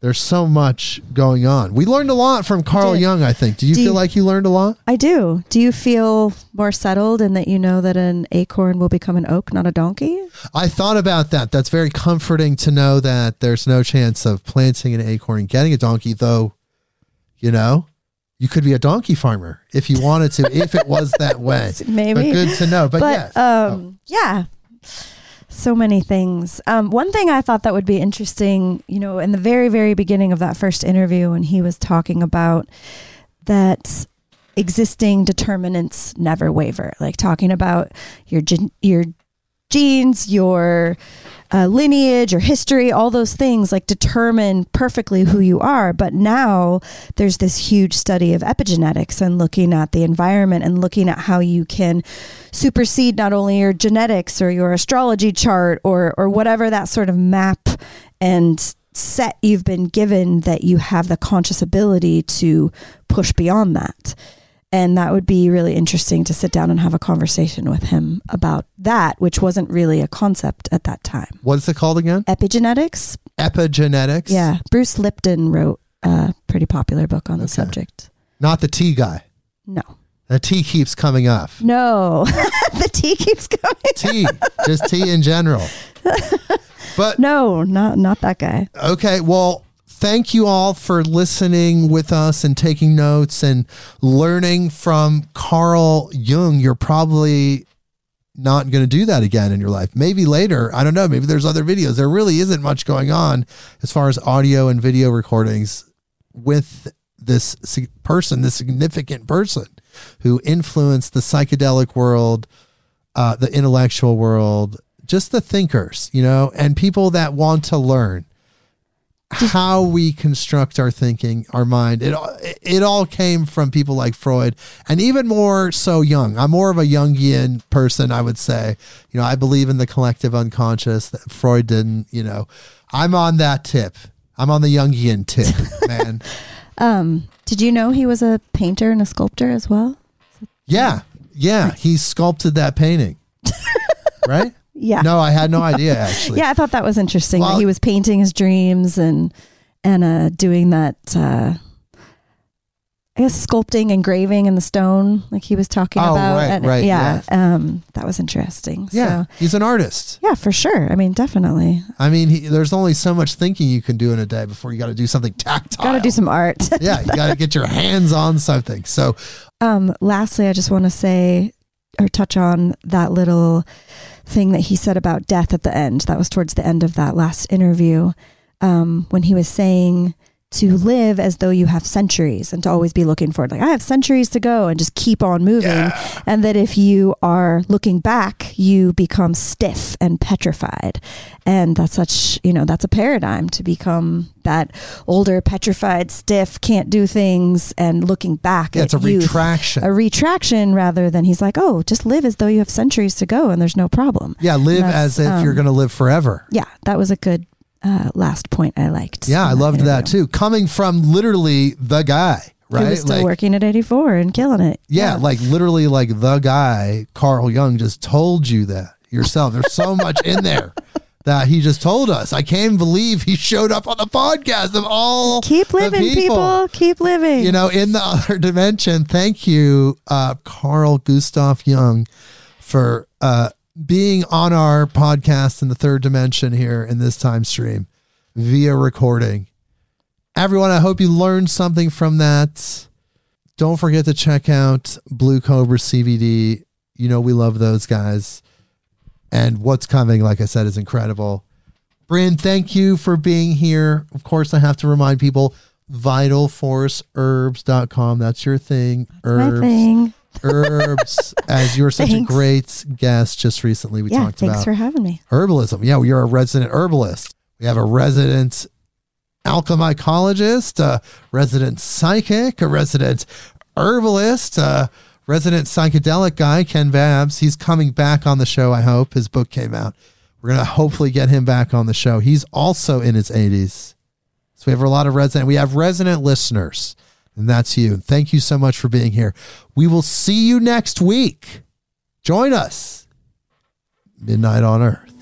There's so much going on. We learned a lot from Carl. Jung, I think. Do you Do feel you- like you learned a lot? I do. Do you feel more settled in that you know that an acorn will become an oak, not a donkey? I thought about that. That's very comforting to know that there's no chance of planting an acorn and getting a donkey, though, you know, you could be a donkey farmer if you wanted to, if it was that <laughs> way. <laughs> Maybe. But good to know. But, but yes. Oh. um, yeah, so many things. Um, one thing I thought that would be interesting, you know, in the very, very beginning of that first interview, when he was talking about that existing determinants never waver, like talking about your gen- your genes, your uh, lineage, or history, all those things like determine perfectly who you are. But now there's this huge study of epigenetics and looking at the environment and looking at how you can supersede not only your genetics or your astrology chart or or whatever that sort of map and set you've been given that you have the conscious ability to push beyond that. And that would be really interesting to sit down and have a conversation with him about that, which wasn't really a concept at that time. What's it called again? Epigenetics? Epigenetics. Yeah. Bruce Lipton wrote a pretty popular book on the subject. Not the tea guy. No. The tea keeps coming off. No. <laughs> the tea keeps coming. Tea, just tea in general. <laughs> But No, not not that guy. Okay, well, thank you all for listening with us and taking notes and learning from Carl Jung. You're probably not going to do that again in your life. Maybe later. I don't know. Maybe there's other videos. There really isn't much going on as far as audio and video recordings with this person, this significant person who influenced the psychedelic world, uh, the intellectual world, just the thinkers, you know, and people that want to learn how we construct our thinking, our mind. It all- it all came from people like Freud, and even more so Jung. I'm more of a Jungian person, I would say. You know, I believe in the collective unconscious. That Freud didn't. You know, I'm on that tip. I'm on the Jungian tip, <laughs> man. Um, did you know he was a painter and a sculptor as well? Yeah, yeah. He sculpted that painting, <laughs> right? Yeah. No, I had no idea actually. <laughs> Yeah, I thought that was interesting. Well- that he was painting his dreams and and uh, doing that. Uh, I guess sculpting, engraving in the stone, like he was talking Oh, about. right, And, right, Yeah, um, that was interesting. Yeah, So, he's an artist. yeah, for sure. I mean, definitely. I mean, he, there's only so much thinking you can do in a day before you got to do something <laughs> tactile. Got to do some art. yeah, you got to <laughs> get your hands on something. So, Um, lastly, I just want to say or touch on that little thing that he said about death at the end. That was towards the end of that last interview um, when he was saying to live as though you have centuries and to always be looking forward. Like, I have centuries to go and just keep on moving. And that if you are looking back, you become stiff and petrified. And that's such, you know, that's a paradigm to become that older, petrified, stiff, can't do things and looking back yeah, at it's a youth retraction. a retraction rather than he's like, oh, just live as though you have centuries to go and there's no problem. yeah, live as if you're um, going to live forever. Yeah, that was a good uh, last point I liked. Yeah, I in loved that interview. too. Coming from literally the guy, right? He was still like, working at 84 and killing it. yeah, like literally like the guy, Carl Jung, just told you that yourself. There's so much in there <laughs> that he just told us. I can't believe he showed up on the podcast of all Keep living, people. Keep living. you know, in the <laughs> other dimension. Thank you, uh, Carl Gustav Jung, for uh, being on our podcast in the third dimension here in this time stream via recording. Everyone, I hope you learned something from that. Don't forget to check out Blue Cobra CBD. You know, we love those guys. And what's coming, like I said, is incredible. Brynn, thank you for being here. Of course, I have to remind people vitalforceherbs.com. That's your thing. My Herbs. thing. Herbs. As you were such Thanks. a great guest just recently, we yeah, talked thanks about for having me. herbalism. Yeah, we are a resident herbalist. We have a resident alchemycologist, a resident psychic, a resident herbalist, a resident psychedelic guy, Ken Babbs. He's coming back on the show, I hope. His book came out. We're going to hopefully get him back on the show. He's also in his 80s. So we have a lot of resident, we have resident listeners, and that's you. Thank you so much for being here. We will see you next week. Join us, Midnight on Earth.